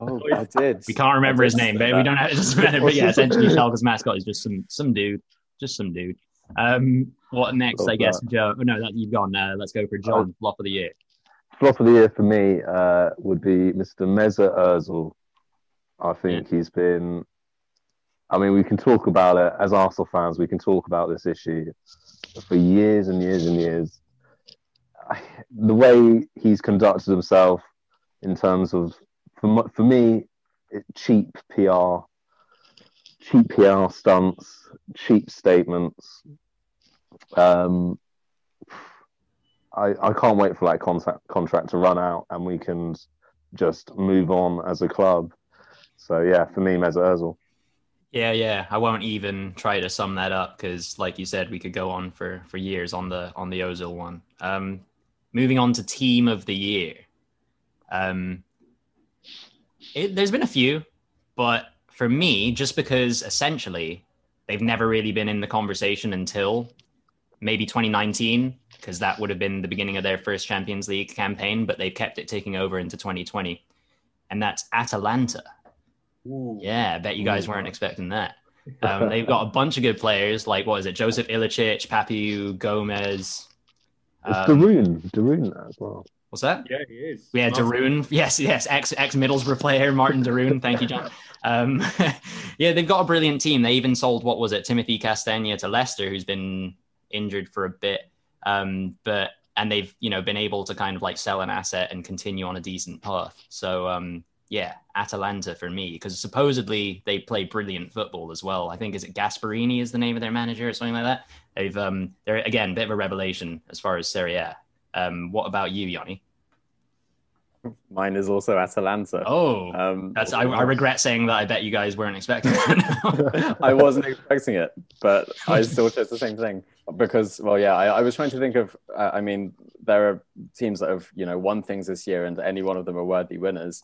Oh, I did. We can't remember his name, say but we don't have it doesn't matter. But yeah, essentially, Schalke's mascot is just some some dude, just some dude. Um, what next? Love I guess that. Joe. Oh, no, that you've gone. Uh, let's go for John. Flop of the year. Flop of the year for me uh, would be Mr. Mesut Ozil. I think he's been. I mean, we can talk about it as Arsenal fans. We can talk about this issue for years and years and years. I- The way he's conducted himself, in terms of, for for me, cheap PR, cheap PR stunts, cheap statements. Um, I, I can't wait for that contract contract to run out and we can just move on as a club. So yeah, for me, Mesut Ozil. Yeah, yeah. I won't even try to sum that up because, like you said, we could go on for for years on the on the Ozil one. Um, moving on to team of the year. Um, it, there's been a few, but for me, just because essentially they've never really been in the conversation until maybe 2019, because that would have been the beginning of their first Champions League campaign, but they've kept it taking over into 2020, and that's Atalanta. Yeah, I bet you guys weren't expecting that. Um, they've got a bunch of good players, like what is it, Joseph Ilicic, Papu Gomez. It's Um, de Roon, Darun as well. what's that? yeah, he is. Yeah, Martin- de Roon. Yes, yes, ex ex Middlesbrough player Martin de Roon. Thank you, John. Um, yeah, they've got a brilliant team. They even sold what was it, Timothy Castagne to Leicester, who's been injured for a bit. Um, but and they've you know been able to kind of like sell an asset and continue on a decent path. So um, yeah, Atalanta for me because supposedly they play brilliant football as well. I think is it Gasperini is the name of their manager or something like that. They've um, they're again a bit of a revelation as far as Serie A. Um, what about you, Yanni? Mine is also Atalanta. Oh, Um, that's I, I regret saying that. I bet you guys weren't expecting it. I wasn't expecting it, but I still chose the same thing because, well, yeah, I, I was trying to think of. Uh, I mean, there are teams that have you know won things this year, and any one of them are worthy winners.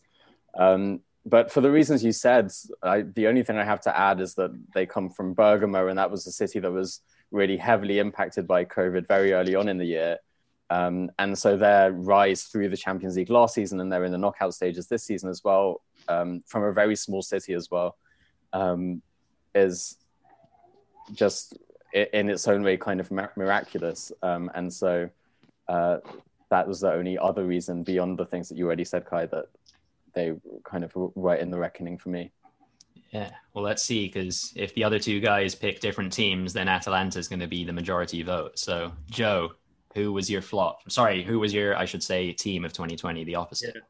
Um, but for the reasons you said, I, the only thing I have to add is that they come from Bergamo, and that was a city that was really heavily impacted by COVID very early on in the year. Um, and so their rise through the Champions League last season, and they're in the knockout stages this season as well, um, from a very small city as well, um, is just in its own way kind of miraculous. Um, and so uh, that was the only other reason beyond the things that you already said, Kai, that they kind of right in the reckoning for me. Yeah, well, let's see, because if the other two guys pick different teams, then Atalanta is going to be the majority vote. So, Joe, who was your flop? Sorry, who was your, I should say, team of 2020, the opposite? Yeah.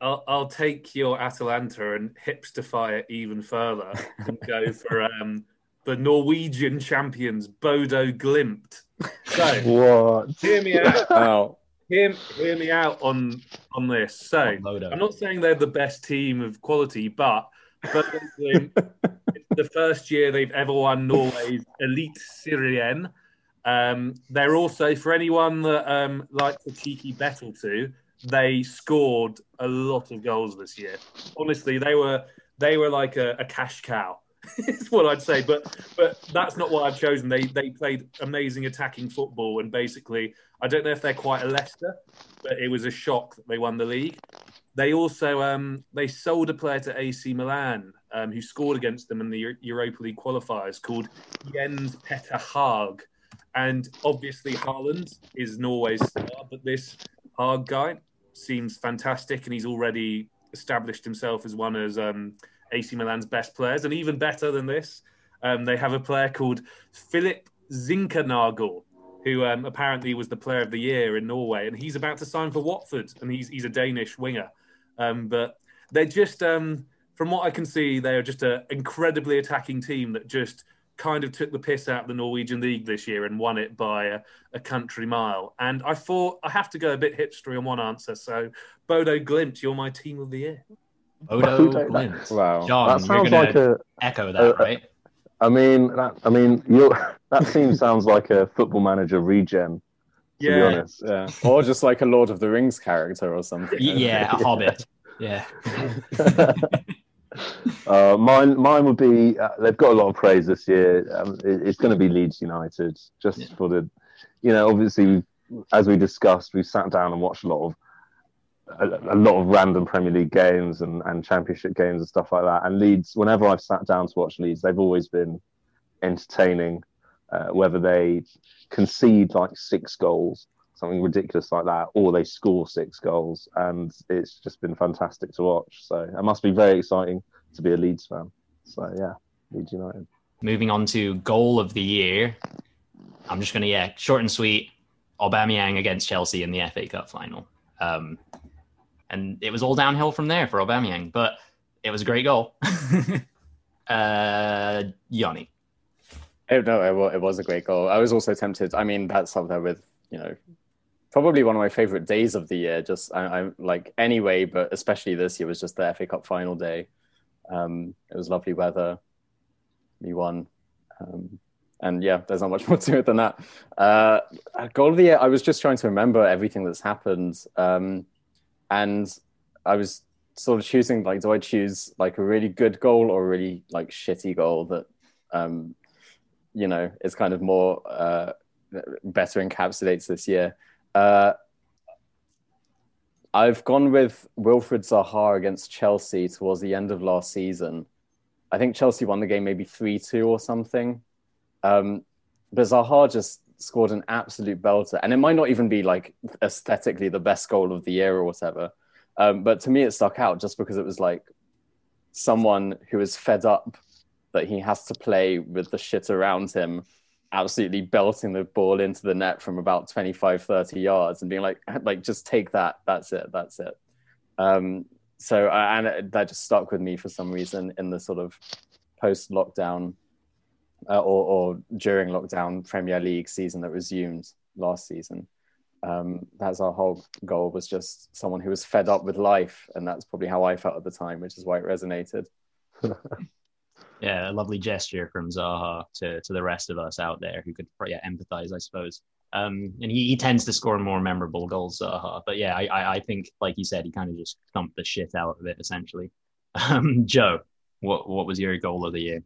I'll, I'll take your Atalanta and hipsterify it even further and go for um, the Norwegian champions, Bodo Glimt. So, what? Hear me out. oh. Hear, hear me out on on this. So, I'm not saying they're the best team of quality, but Bodo Glimt, it's the first year they've ever won Norway's Elite Eliteserien. Um, they're also, for anyone that um, likes a cheeky battle to, they scored a lot of goals this year. Honestly, they were they were like a, a cash cow. is what I'd say, but but that's not what I've chosen. They they played amazing attacking football, and basically, I don't know if they're quite a Leicester, but it was a shock that they won the league. They also um, they sold a player to AC Milan um, who scored against them in the Europa League qualifiers called Jens Petter Hauge, and obviously Haaland is Norway's star, but this Hauge guy seems fantastic, and he's already established himself as one of um, AC Milan's best players. And even better than this, um, they have a player called Philip Zinckernagel, who um, apparently was the player of the year in Norway, and he's about to sign for Watford, and he's he's a Danish winger. Um, but they're just, um, from what I can see, they are just an incredibly attacking team that just kind of took the piss out of the Norwegian league this year and won it by a, a, country mile. And I thought I have to go a bit hipstery on one answer. So, Bodo Glimt, you're my team of the year. Bodo Glimt. Wow, John, that sounds like a echo that, right? I mean, that, I mean, you that team sounds like a football manager regen. To yeah. be honest, yeah, or just like a Lord of the Rings character or something. Yeah, a Hobbit. Yeah. uh, mine, mine would be. Uh, they've got a lot of praise this year. Um, it, it's going to be Leeds United, just yeah. for the, you know, obviously, as we discussed, we sat down and watched a lot of, a, a, lot of random Premier League games and, and Championship games and stuff like that. And Leeds, whenever I've sat down to watch Leeds, they've always been entertaining. Uh, whether they concede like six goals something ridiculous like that, or they score six goals, and it's just been fantastic to watch. So it must be very exciting to be a Leeds fan. So yeah, Leeds United. Moving on to goal of the year, I'm just gonna yeah, short and sweet. Aubameyang against Chelsea in the FA Cup final, um, and it was all downhill from there for Aubameyang, but it was a great goal. uh, Yanni. no, it was a great goal. I was also tempted. I mean, that's up there with you know probably one of my favorite days of the year. Just I, am like anyway, but especially this year was just the FA Cup final day. Um, it was lovely weather. We won, um, and yeah, there's not much more to it than that. Uh, goal of the year. I was just trying to remember everything that's happened, um, and I was sort of choosing like, do I choose like a really good goal or a really like shitty goal that, um, you know, is kind of more uh, better encapsulates this year. Uh, I've gone with Wilfried Zaha against Chelsea towards the end of last season. I think Chelsea won the game maybe 3 2 or something. Um, but Zaha just scored an absolute belter. And it might not even be like aesthetically the best goal of the year or whatever. Um, but to me, it stuck out just because it was like someone who is fed up that he has to play with the shit around him absolutely belting the ball into the net from about 25 30 yards and being like like just take that. That's it. That's it. Um, so and that just stuck with me for some reason in the sort of post lockdown uh, or, or, during lockdown premier league season that resumed last season. Um, that's our whole goal was just someone who was fed up with life. And that's probably how i felt at the time which is why it resonated yeah, a lovely gesture from Zaha to, to the rest of us out there who could yeah, empathize, I suppose. Um, and he, he tends to score more memorable goals, Zaha. But yeah, I, I, I think, like you said, he kind of just thumped the shit out of it, essentially. Um, Joe, what, what was your goal of the year?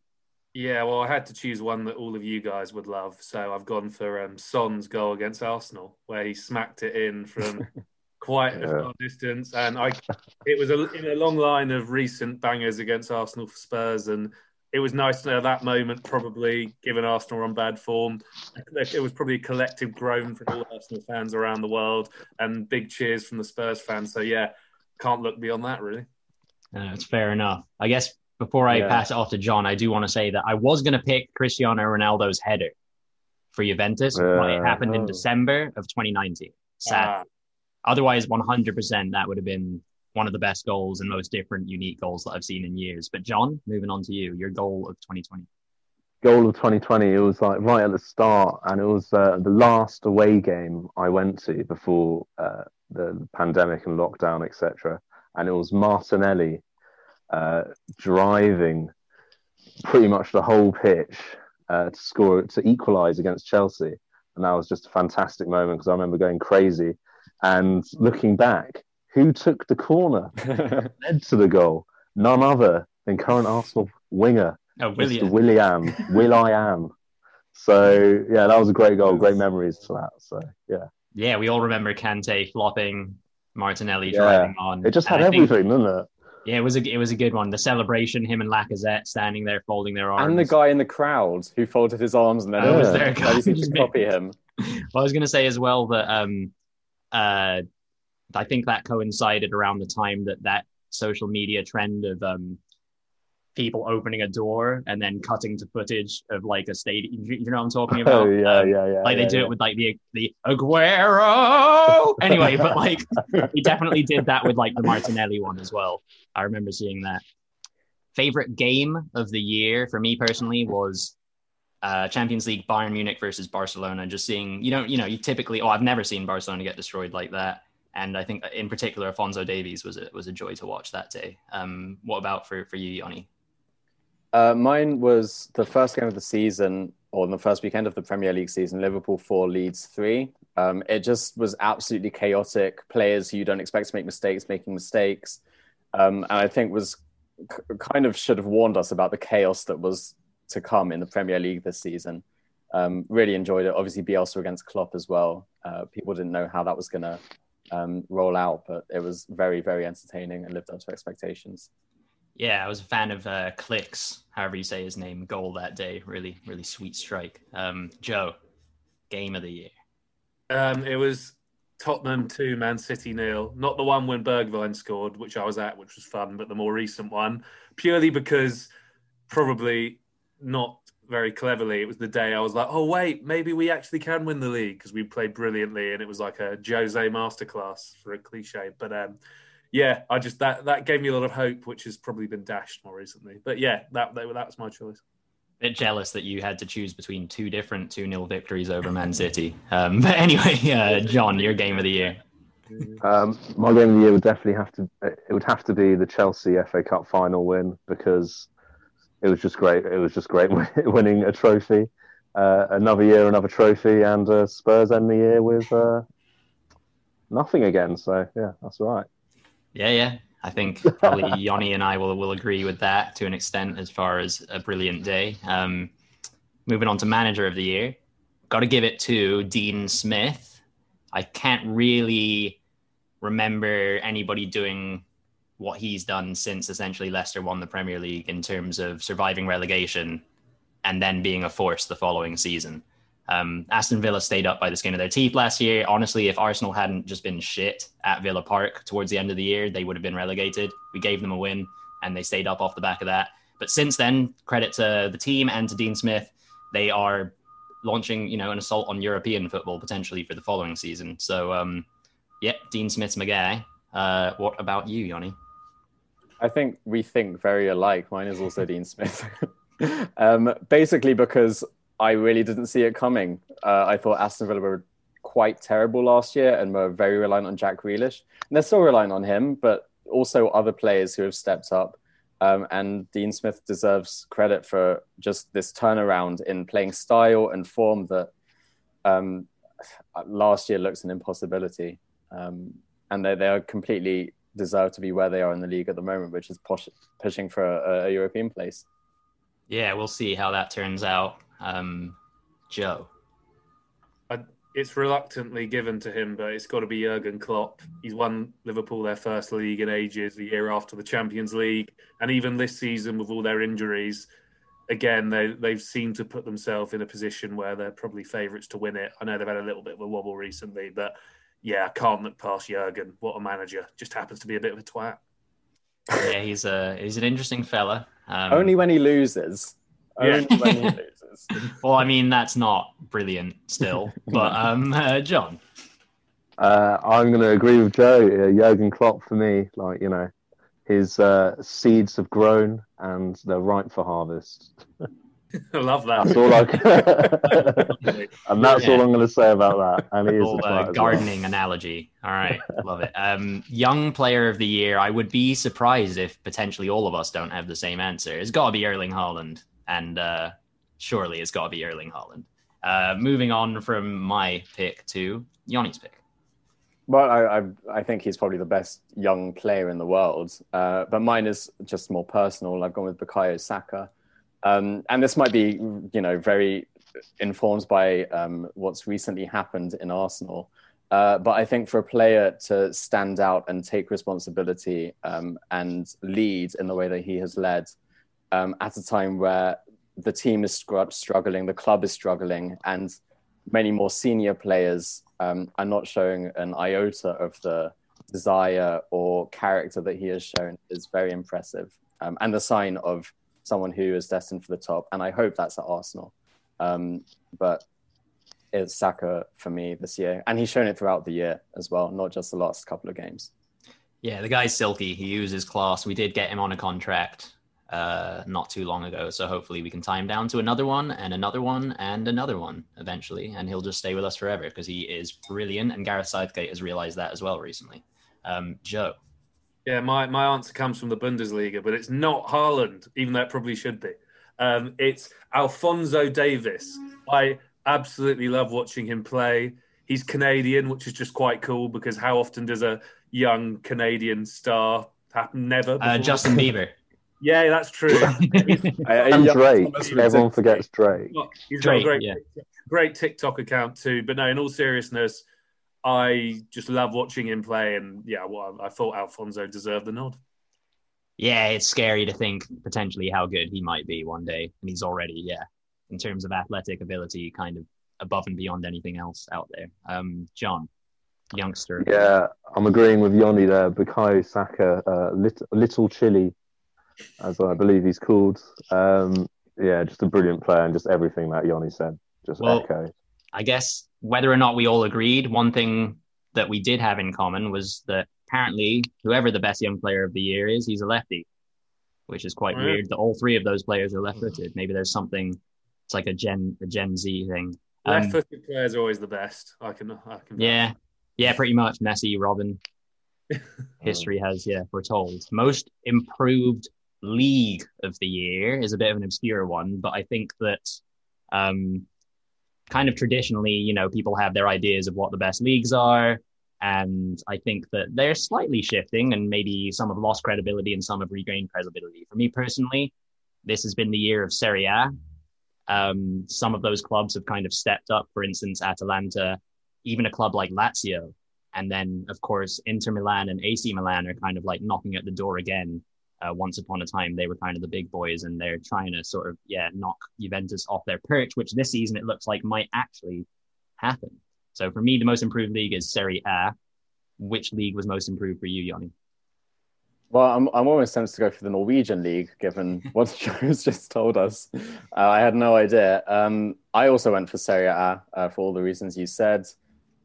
Yeah, well, I had to choose one that all of you guys would love, so I've gone for um, Son's goal against Arsenal, where he smacked it in from quite a far distance, and I, it was a, in a long line of recent bangers against Arsenal for Spurs, and it was nice to know that moment. Probably given Arsenal on bad form, it was probably a collective groan from all Arsenal fans around the world, and big cheers from the Spurs fans. So yeah, can't look beyond that really. Uh, it's fair enough. I guess before I yeah. pass it off to John, I do want to say that I was going to pick Cristiano Ronaldo's header for Juventus, uh, but it happened in oh. December of 2019. Sad. Uh, Otherwise, 100% that would have been one of the best goals and most different, unique goals that I've seen in years. But John, moving on to you, your goal of 2020. Goal of 2020. It was like right at the start, and it was uh, the last away game I went to before uh, the pandemic and lockdown, etc. And it was Martinelli uh, driving pretty much the whole pitch uh, to score to equalise against Chelsea, and that was just a fantastic moment because I remember going crazy and looking back. Who took the corner led to the goal? None other than current Arsenal winger, oh, William. Mr. Willian. Will I am. So yeah, that was a great goal. Great memories to that. So yeah. Yeah, we all remember Kante flopping, Martinelli yeah. driving on. It just had everything, think, didn't it? Yeah, it was a it was a good one. The celebration, him and Lacazette standing there folding their arms, and the guy in the crowd who folded his arms and then oh, was there a guy who just copy him. Well, I was going to say as well that um, uh, I think that coincided around the time that that social media trend of um, people opening a door and then cutting to footage of like a stadium. You know what I'm talking about? Oh, yeah, um, yeah, yeah. Like yeah, they do yeah. it with like the the Aguero. anyway, but like he definitely did that with like the Martinelli one as well. I remember seeing that. Favorite game of the year for me personally was uh, Champions League Bayern Munich versus Barcelona. Just seeing, you know, you know, you typically, oh, I've never seen Barcelona get destroyed like that. And I think in particular, Alphonso Davies was a, was a joy to watch that day. Um, what about for, for you, Yanni? Uh, mine was the first game of the season, or the first weekend of the Premier League season, Liverpool 4, Leeds 3. Um, it just was absolutely chaotic. Players who you don't expect to make mistakes, making mistakes. Um, and I think was kind of should have warned us about the chaos that was to come in the Premier League this season. Um, really enjoyed it. Obviously, Bielsa against Klopp as well. Uh, people didn't know how that was going to um, roll out, but it was very, very entertaining and lived up to expectations. Yeah, I was a fan of uh, Klich, however you say his name, goal that day. Really, really sweet strike. Um, Joe, game of the year. Um, it was Tottenham 2, Man City nil. Not the one when Bergwijn scored, which I was at, which was fun, but the more recent one, purely because probably not very cleverly, it was the day I was like, oh, wait, maybe we actually can win the league because we played brilliantly and it was like a Jose masterclass for a cliche. But um, yeah, I just that that gave me a lot of hope, which has probably been dashed more recently. But yeah, that that, that was my choice. Bit jealous that you had to choose between two different two 0 victories over Man City. Um, but anyway, uh, John, your game of the year. Um, my game of the year would definitely have to it would have to be the Chelsea FA Cup final win because it was just great. It was just great winning a trophy, uh, another year, another trophy, and uh, Spurs end the year with uh, nothing again. So yeah, that's right. Yeah, yeah. I think probably Yanni and I will will agree with that to an extent as far as a brilliant day. Um, moving on to manager of the year, got to give it to Dean Smith. I can't really remember anybody doing what he's done since essentially Leicester won the Premier League in terms of surviving relegation and then being a force the following season. Um, Aston Villa stayed up by the skin of their teeth last year. Honestly, if Arsenal hadn't just been shit at Villa Park towards the end of the year, they would have been relegated. We gave them a win and they stayed up off the back of that. But since then, credit to the team and to Dean Smith, they are launching, you know, an assault on European football potentially for the following season. So, um, yeah, Dean Smith's my. Uh, what about you, Yanni? I think we think very alike. Mine is also Dean Smith. um, basically, because I really didn't see it coming. Uh, I thought Aston Villa were quite terrible last year and were very reliant on Jack Grealish. And they're still relying on him, but also other players who have stepped up. Um, and Dean Smith deserves credit for just this turnaround in playing style and form that um, last year looks an impossibility. Um, and they, they are completely deserve to be where they are in the league at the moment, which is push, pushing for a, a European place. Yeah, we'll see how that turns out. Um, Joe. It's reluctantly given to him, but it's got to be Jurgen Klopp. He's won Liverpool their first league in ages, the year after the Champions League, and even this season with all their injuries, again they they've seemed to put themselves in a position where they're probably favourites to win it. I know they've had a little bit of a wobble recently, but yeah, I can't look past Jurgen. What a manager! Just happens to be a bit of a twat. Yeah, he's a he's an interesting fella. Um, Only when he loses. Yeah. Only when he loses. well, I mean that's not brilliant still, but um, uh, John. Uh, I'm going to agree with Joe. Uh, Jurgen Klopp for me, like you know, his uh, seeds have grown and they're ripe for harvest. I love That's that. all I can, and that's all I'm going to say about that. And he is a uh, as well. gardening analogy. All right, love it. Um, young player of the year. I would be surprised if potentially all of us don't have the same answer. It's got to be Erling Haaland, and uh, surely it's got to be Erling Haaland. Uh, moving on from my pick to Yanni's pick. Well, I, I I think he's probably the best young player in the world. Uh, but mine is just more personal. I've gone with Bukayo Saka, um, and this might be you know very informed by um, what's recently happened in Arsenal. Uh, but I think for a player to stand out and take responsibility um, and lead in the way that he has led um, at a time where the team is struggling, the club is struggling, and many more senior players um, are not showing an iota of the desire or character that he has shown is very impressive um, and the sign of someone who is destined for the top. And I hope that's at Arsenal. Um, but it's Saka for me this year. And he's shown it throughout the year as well, not just the last couple of games. Yeah, the guy's silky. He uses class. We did get him on a contract uh, not too long ago, so hopefully we can tie him down to another one and another one and another one eventually, and he'll just stay with us forever because he is brilliant. And Gareth Southgate has realised that as well recently. Um, Joe. Yeah, my, my answer comes from the Bundesliga, but it's not Haaland, even though it probably should be. Um, it's Alphonso Davies. I absolutely love watching him play. He's Canadian, which is just quite cool because how often does a young Canadian star happen? Never. Uh. Justin Bieber. Yeah, that's true. And Drake. Everyone forgets Drake. He's got a Drake, great, yeah. great TikTok account too. But no, in all seriousness, I just love watching him play. And yeah, well, I thought Alphonso deserved the nod. Yeah, it's scary to think potentially how good he might be one day, and he's already, yeah, in terms of athletic ability, kind of above and beyond anything else out there. Um, John, youngster. Yeah, I'm agreeing with Yoni there. Bukayo Saka, uh, little, little Chili, as I believe he's called. Um, yeah, just a brilliant player and just everything that Yoni said. Just Well, echo. I guess whether or not we all agreed, one thing that we did have in common was that apparently whoever the best young player of the year is, he's a lefty, which is quite yeah. weird that all three of those players are left-footed. Maybe there's something. It's like a Gen a Gen Z thing. Um, Left-footed players are always the best. I can, I can. yeah, yeah, pretty much. Messi, Robben. History has yeah foretold. Most improved league of the year is a bit of an obscure one, but I think that um, kind of traditionally, you know, people have their ideas of what the best leagues are. And I think that they're slightly shifting, and maybe some have lost credibility and some have regained credibility. For me personally, this has been the year of Serie A. Um, some of those clubs have kind of stepped up. For instance, Atalanta, even a club like Lazio, and then of course Inter Milan and AC Milan are kind of like knocking at the door again. Uh, once upon a time, they were kind of the big boys, and they're trying to sort of yeah knock Juventus off their perch, which this season it looks like might actually happen. So for me, the most improved league is Serie A. Which league was most improved for you, Yanni? Well, I'm, I'm almost tempted to go for the Norwegian league, given what Joe's just told us. Uh, I had no idea. Um, I also went for Serie A uh, for all the reasons you said.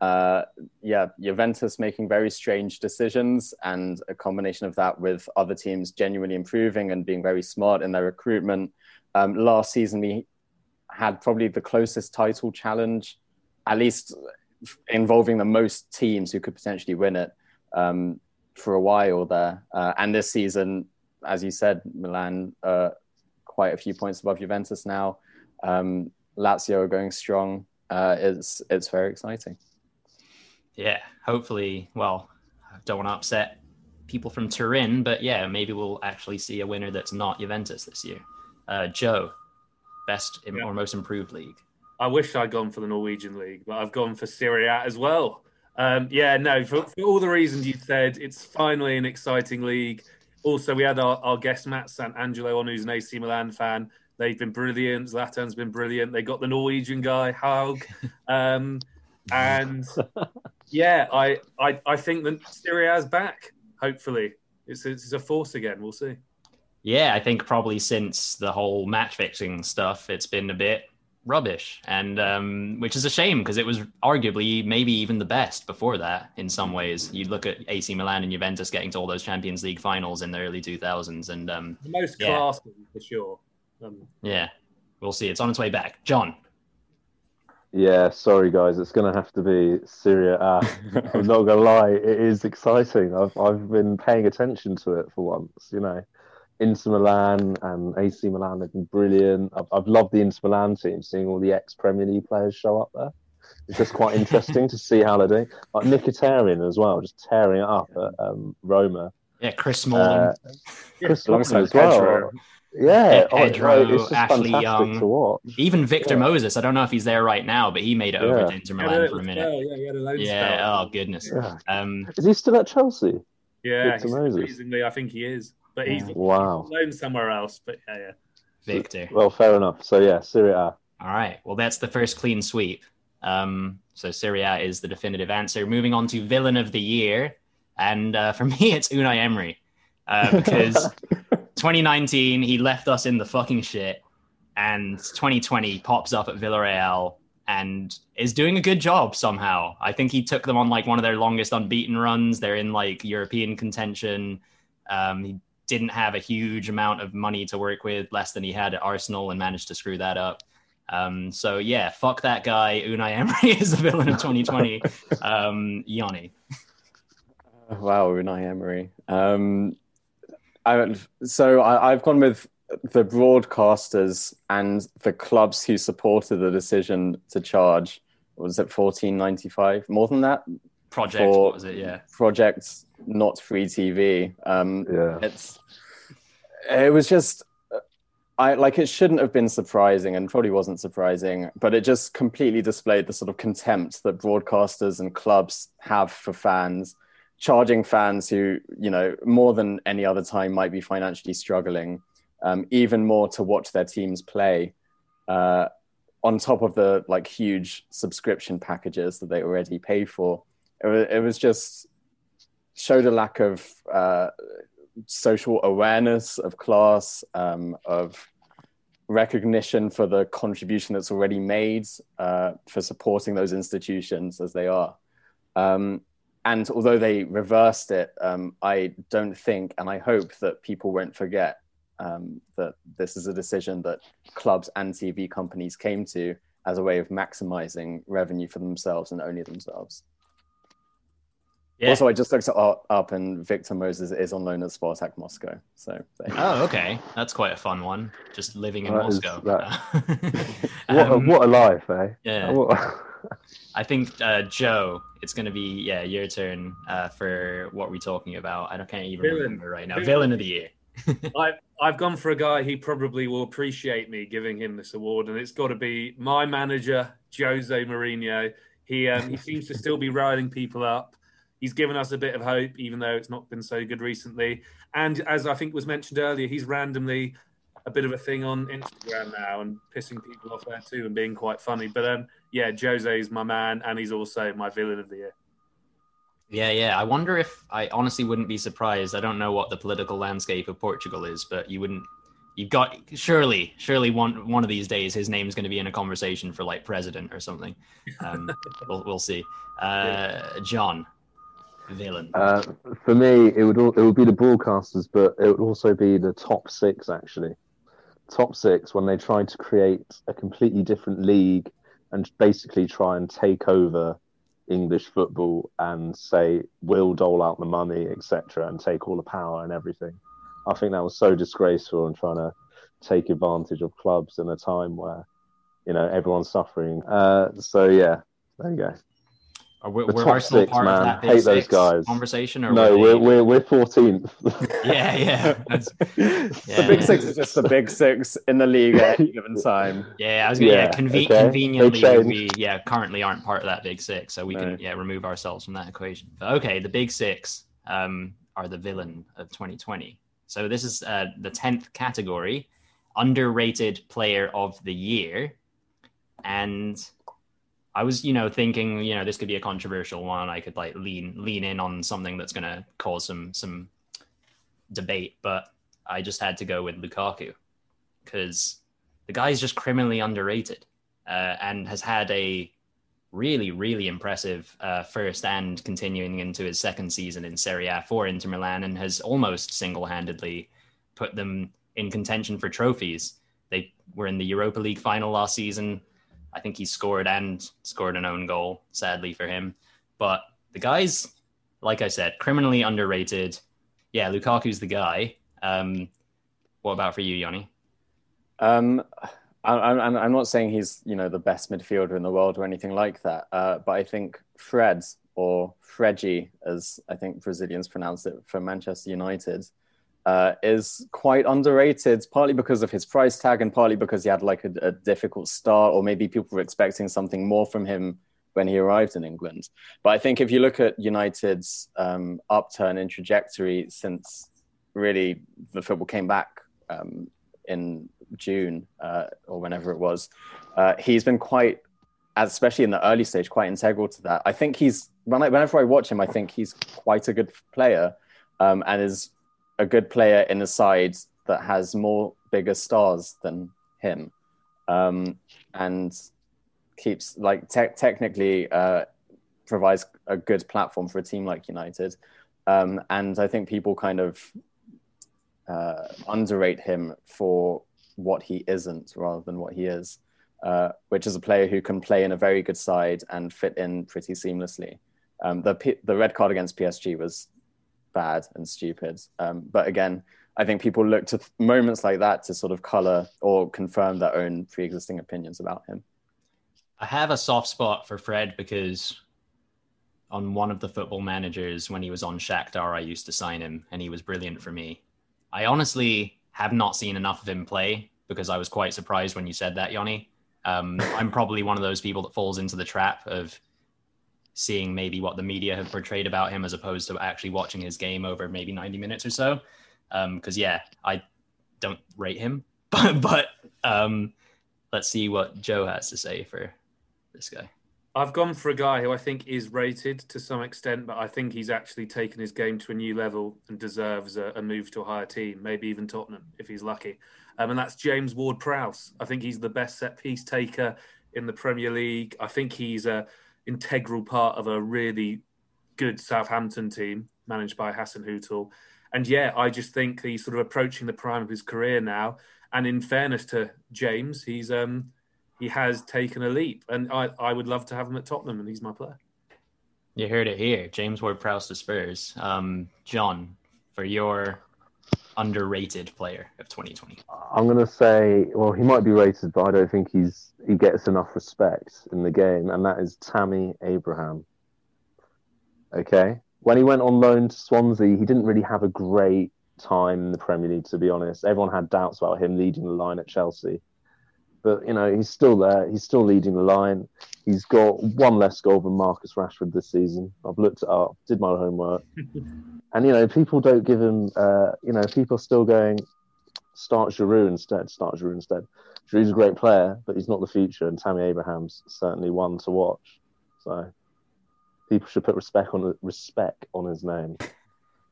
Uh, yeah, Juventus making very strange decisions, and a combination of that with other teams genuinely improving and being very smart in their recruitment. Um, last season, we had probably the closest title challenge, at least involving the most teams who could potentially win it. Um, for a while there. Uh, and this season, as you said, Milan uh, quite a few points above Juventus now. Um, Lazio are going strong. Uh, it's it's very exciting. Yeah, hopefully. Well, I don't want to upset people from Turin, but yeah, maybe we'll actually see a winner that's not Juventus this year. Uh, Joe, best Yeah. or most improved league. I wish I'd gone for the Norwegian league, but I've gone for Serie A as well. Um, yeah, no, for, for all the reasons you said, it's finally an exciting league. Also, we had our, our guest Matt Sant'Angelo on, who's an AC Milan fan. They've been brilliant. Zlatan's been brilliant. They got the Norwegian guy Hauge, um, and yeah, I, I I think that Serie A's back. Hopefully, it's it's a force again. We'll see. Yeah, I think probably since the whole match fixing stuff, it's been a bit rubbish, and um, which is a shame because it was arguably maybe even the best before that. In some ways, you look at AC Milan and Juventus getting to all those Champions League finals in the early 2000s, and um, The most Yeah. classy for sure. Um, yeah, we'll see. It's on its way back. John, Yeah, sorry guys, it's going to have to be Serie A. I'm not gonna lie, it is exciting. I've I've been paying attention to it for once. You know, Inter Milan and AC Milan have been brilliant. I've I've loved the Inter Milan team, seeing all the ex Premier League players show up there. It's just quite interesting to see how they're doing. Like Mkhitaryan as well, just tearing it up at um, Roma. yeah, Chris Smalling, Uh, Chris alongside Smalling as well. Pedro. Yeah, Pe- Pedro, oh, it's just Ashley Young. to watch. even Victor yeah. Moses. I don't know if he's there right now, but he made it over Yeah. to Inter Milan little for a minute. spell, Yeah, he had a loan Yeah. spell. Oh goodness. Yeah. Um, Is he still at Chelsea? Yeah, Victor Moses. surprisingly, I think he is, but he's Wow. loaned somewhere else. But yeah, yeah. Victor. Well, fair enough. So yeah, Serie A. All right. Well, that's the first clean sweep. Um, so Serie A is the definitive answer. Moving on to villain of the year, and uh, for me, it's Unai Emery uh, because 2019 he left us in the fucking shit, and 2020 pops up at Villarreal and is doing a good job somehow. I think he took them on like one of their longest unbeaten runs. They're in like European contention. Um, he didn't have a huge amount of money to work with, less than he had at Arsenal, and managed to screw that up. Um, so yeah, fuck that guy. Unai Emery is the villain of 2020. um, Yanni. Wow, Unai Emery. Um, I, so I, I've gone with the broadcasters and the clubs who supported the decision to charge. Was it fourteen ninety five? More than that, Project, For- what was it? Yeah. project not free TV. Um, Yeah. it's it was just I like it shouldn't have been surprising and probably wasn't surprising, but it just completely displayed the sort of contempt that broadcasters and clubs have for fans, charging fans who, you know, more than any other time might be financially struggling, um, even more to watch their teams play. Uh, on top of the like huge subscription packages that they already pay for, it was, it was just showed a lack of uh, social awareness of class, um, of recognition for the contribution that's already made uh, for supporting those institutions as they are. Um, and although they reversed it, um, I don't think and I hope that people won't forget um, that this is a decision that clubs and TV companies came to as a way of maximizing revenue for themselves and only themselves. Yeah. Also, I just looked it up, up and Victor Moses is on loan at Spartak Moscow. So there you go. Oh, okay. That's quite a fun one. Just living in That is- Moscow. What, a, Um, what a life, eh? yeah. What- I think uh, Joe, it's going to be yeah your turn uh, for what we're talking about. And I don't, can't even Villain. remember right now. Villain. Villain of the year. I've I've gone for a guy he probably will appreciate me giving him this award, and it's got to be my manager Jose Mourinho. He um, he seems to still be riling people up. He's given us a bit of hope, even though it's not been so good recently. And as I think was mentioned earlier, he's randomly a bit of a thing on Instagram now and pissing people off there too and being quite funny. But um, yeah, Jose's my man, and he's also my villain of the year. Yeah, yeah. I wonder if I honestly wouldn't be surprised. I don't know what the political landscape of Portugal is, but you wouldn't. You've got surely, surely one one of these days his name's going to be in a conversation for like president or something. Um, we'll we'll see. Uh, John, villain. Uh, for me, it would al- it would be the broadcasters, but it would also be the top six actually. Top six when they tried to create a completely different league and basically try and take over English football and say we'll dole out the money, etc., and take all the power and everything. I think that was so disgraceful and trying to take advantage of clubs in a time where you know everyone's suffering. Uh, so yeah, there you go. Are we, The we're top Arsenal six, part man. of that Hate those guys. conversation? Or No, were we're they- we're we're fourteenth. yeah, yeah, That's- the big six is just the big six in the league at any given time. yeah. I was gonna, yeah, Yeah, conve- okay. conveniently, we yeah currently aren't part of that big six, so we No. can yeah remove ourselves from that equation. But okay, the big six um, are the villain of 2020. So this is uh, the tenth category, underrated player of the year, and I was, you know, thinking, you know, this could be a controversial one. I could like lean lean in on something that's going to cause some some debate, but I just had to go with Lukaku because the guy is just criminally underrated uh, and has had a really, really impressive uh, first and continuing into his second season in Serie A for Inter Milan and has almost single handedly put them in contention for trophies. They were in the Europa League final last season. I think he scored and scored an own goal, sadly for him. But the guy's, like I said, criminally underrated. Yeah, Lukaku's the guy. Um, what about for you, Yanni? Um, I'm, I'm not saying he's you know the best midfielder in the world or anything like that, uh, but I think Fred or Fredgy, as I think Brazilians pronounce it for Manchester United, uh, is quite underrated. Partly because of his price tag, and partly because he had like a, a difficult start, or maybe people were expecting something more from him when he arrived in England. But I think if you look at United's um, upturn in trajectory since really the football came back um, in June uh, or whenever it was, uh, he's been quite, especially in the early stage, quite integral to that. I think he's whenever I watch him, I think he's quite a good player um, and is a good player in a side that has more bigger stars than him, um, and keeps like te- technically uh, provides a good platform for a team like United. Um, and I think people kind of uh, underrate him for what he isn't rather than what he is, uh, which is a player who can play in a very good side and fit in pretty seamlessly. Um, the P- the red card against PSG was bad and stupid, um, but again, I think people look to th- moments like that to sort of color or confirm their own pre-existing opinions about him. I have a soft spot for Fred because on one of the football managers, when he was on Shakhtar, I used to sign him and he was brilliant for me. I honestly have not seen enough of him play because I was quite surprised when you said that, Yanni. Um, I'm probably one of those people that falls into the trap of seeing maybe what the media have portrayed about him as opposed to actually watching his game over maybe 90 minutes or so. Because, yeah, I don't rate him. But, but um, let's see what Joe has to say for this guy. I've gone for a guy who I think is rated to some extent, but I think he's actually taken his game to a new level and deserves a, a move to a higher team, maybe even Tottenham if he's lucky. Um, and that's James Ward Prowse. I think he's the best set piece taker in the Premier League. I think he's a integral part of a really good Southampton team managed by Hasenhüttl. And yeah, I just think he's sort of approaching the prime of his career now. And in fairness to James, he's um, he has taken a leap, and I, I would love to have him at Tottenham, and he's my player. You heard it here. James Ward Prowse to Spurs. Um, John, for your underrated player of 2020. I'm gonna say, well, he might be rated, but I don't think he's he gets enough respect in the game, and that is Tammy Abraham. Okay, when he went on loan to Swansea, he didn't really have a great time in the Premier League, to be honest. Everyone had doubts about him leading the line at Chelsea, but you know he's still there. He's still leading the line. He's got one less goal than Marcus Rashford this season. I've looked it up, did my homework, and you know people don't give him. Uh, you know people are still going start Giroud instead. Start Giroud instead. Giroud's a great player, but he's not the future, and Tammy Abraham's certainly one to watch. So people should put respect on respect on his name.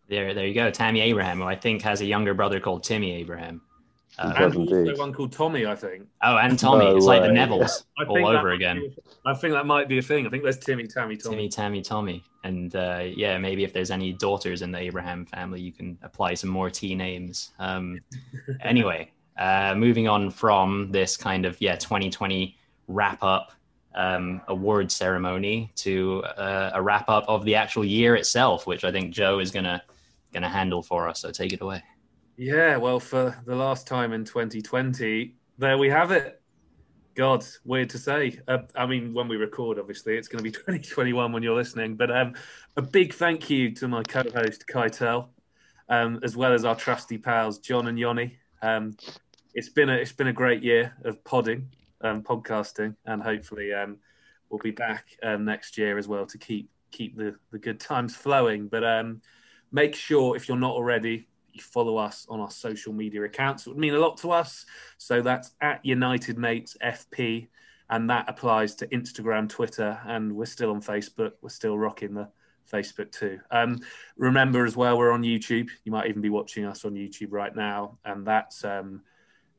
There, there you go. Tammy Abraham, who I think has a younger brother called Timmy Abraham. Uh, and also indeed. one called Tommy, I think. oh, and Tommy. No it's like the way. Nevilles I all over again. be- I think that might be a thing. I think there's Timmy, Tammy, Tommy. Timmy, Tammy, Tommy. And uh, yeah, maybe if there's any daughters in the Abraham family, you can apply some more T names. Um, anyway, uh, moving on from this kind of, yeah, 2020 wrap up um, award ceremony to uh, a wrap up of the actual year itself, which I think Joe is going to going to handle for us. So take it away. Yeah, well, for the last time in 2020, there we have it. God, weird to say. Uh, I mean, when we record, obviously, it's going to be 2021 when you're listening. But um, a big thank you to my co-host Kaitel, um, as well as our trusty pals John and Yoni. Um, it's been a it's been a great year of podding, um, podcasting, and hopefully um, we'll be back um, next year as well to keep keep the the good times flowing. But um, make sure if you're not already, you follow us on our social media accounts. It would mean a lot to us. So that's at United Mates FP, and that applies to Instagram, Twitter, and we're still on Facebook. We're still rocking the Facebook too. Um, remember as well, we're on YouTube. You might even be watching us on YouTube right now, and that's um,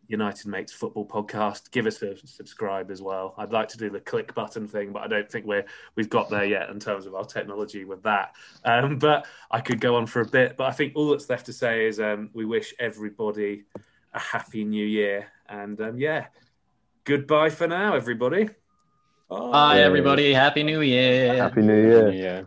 United Mates Football Podcast. Give us a subscribe as well. I'd like to do the click button thing, but I don't think we're we've got there yet in terms of our technology with that. Um, but I could go on for a bit. But I think all that's left to say is um, we wish everybody a happy new year, and um, yeah, goodbye for now, everybody. Bye, everybody. Happy New Year. Happy New Year. Yeah.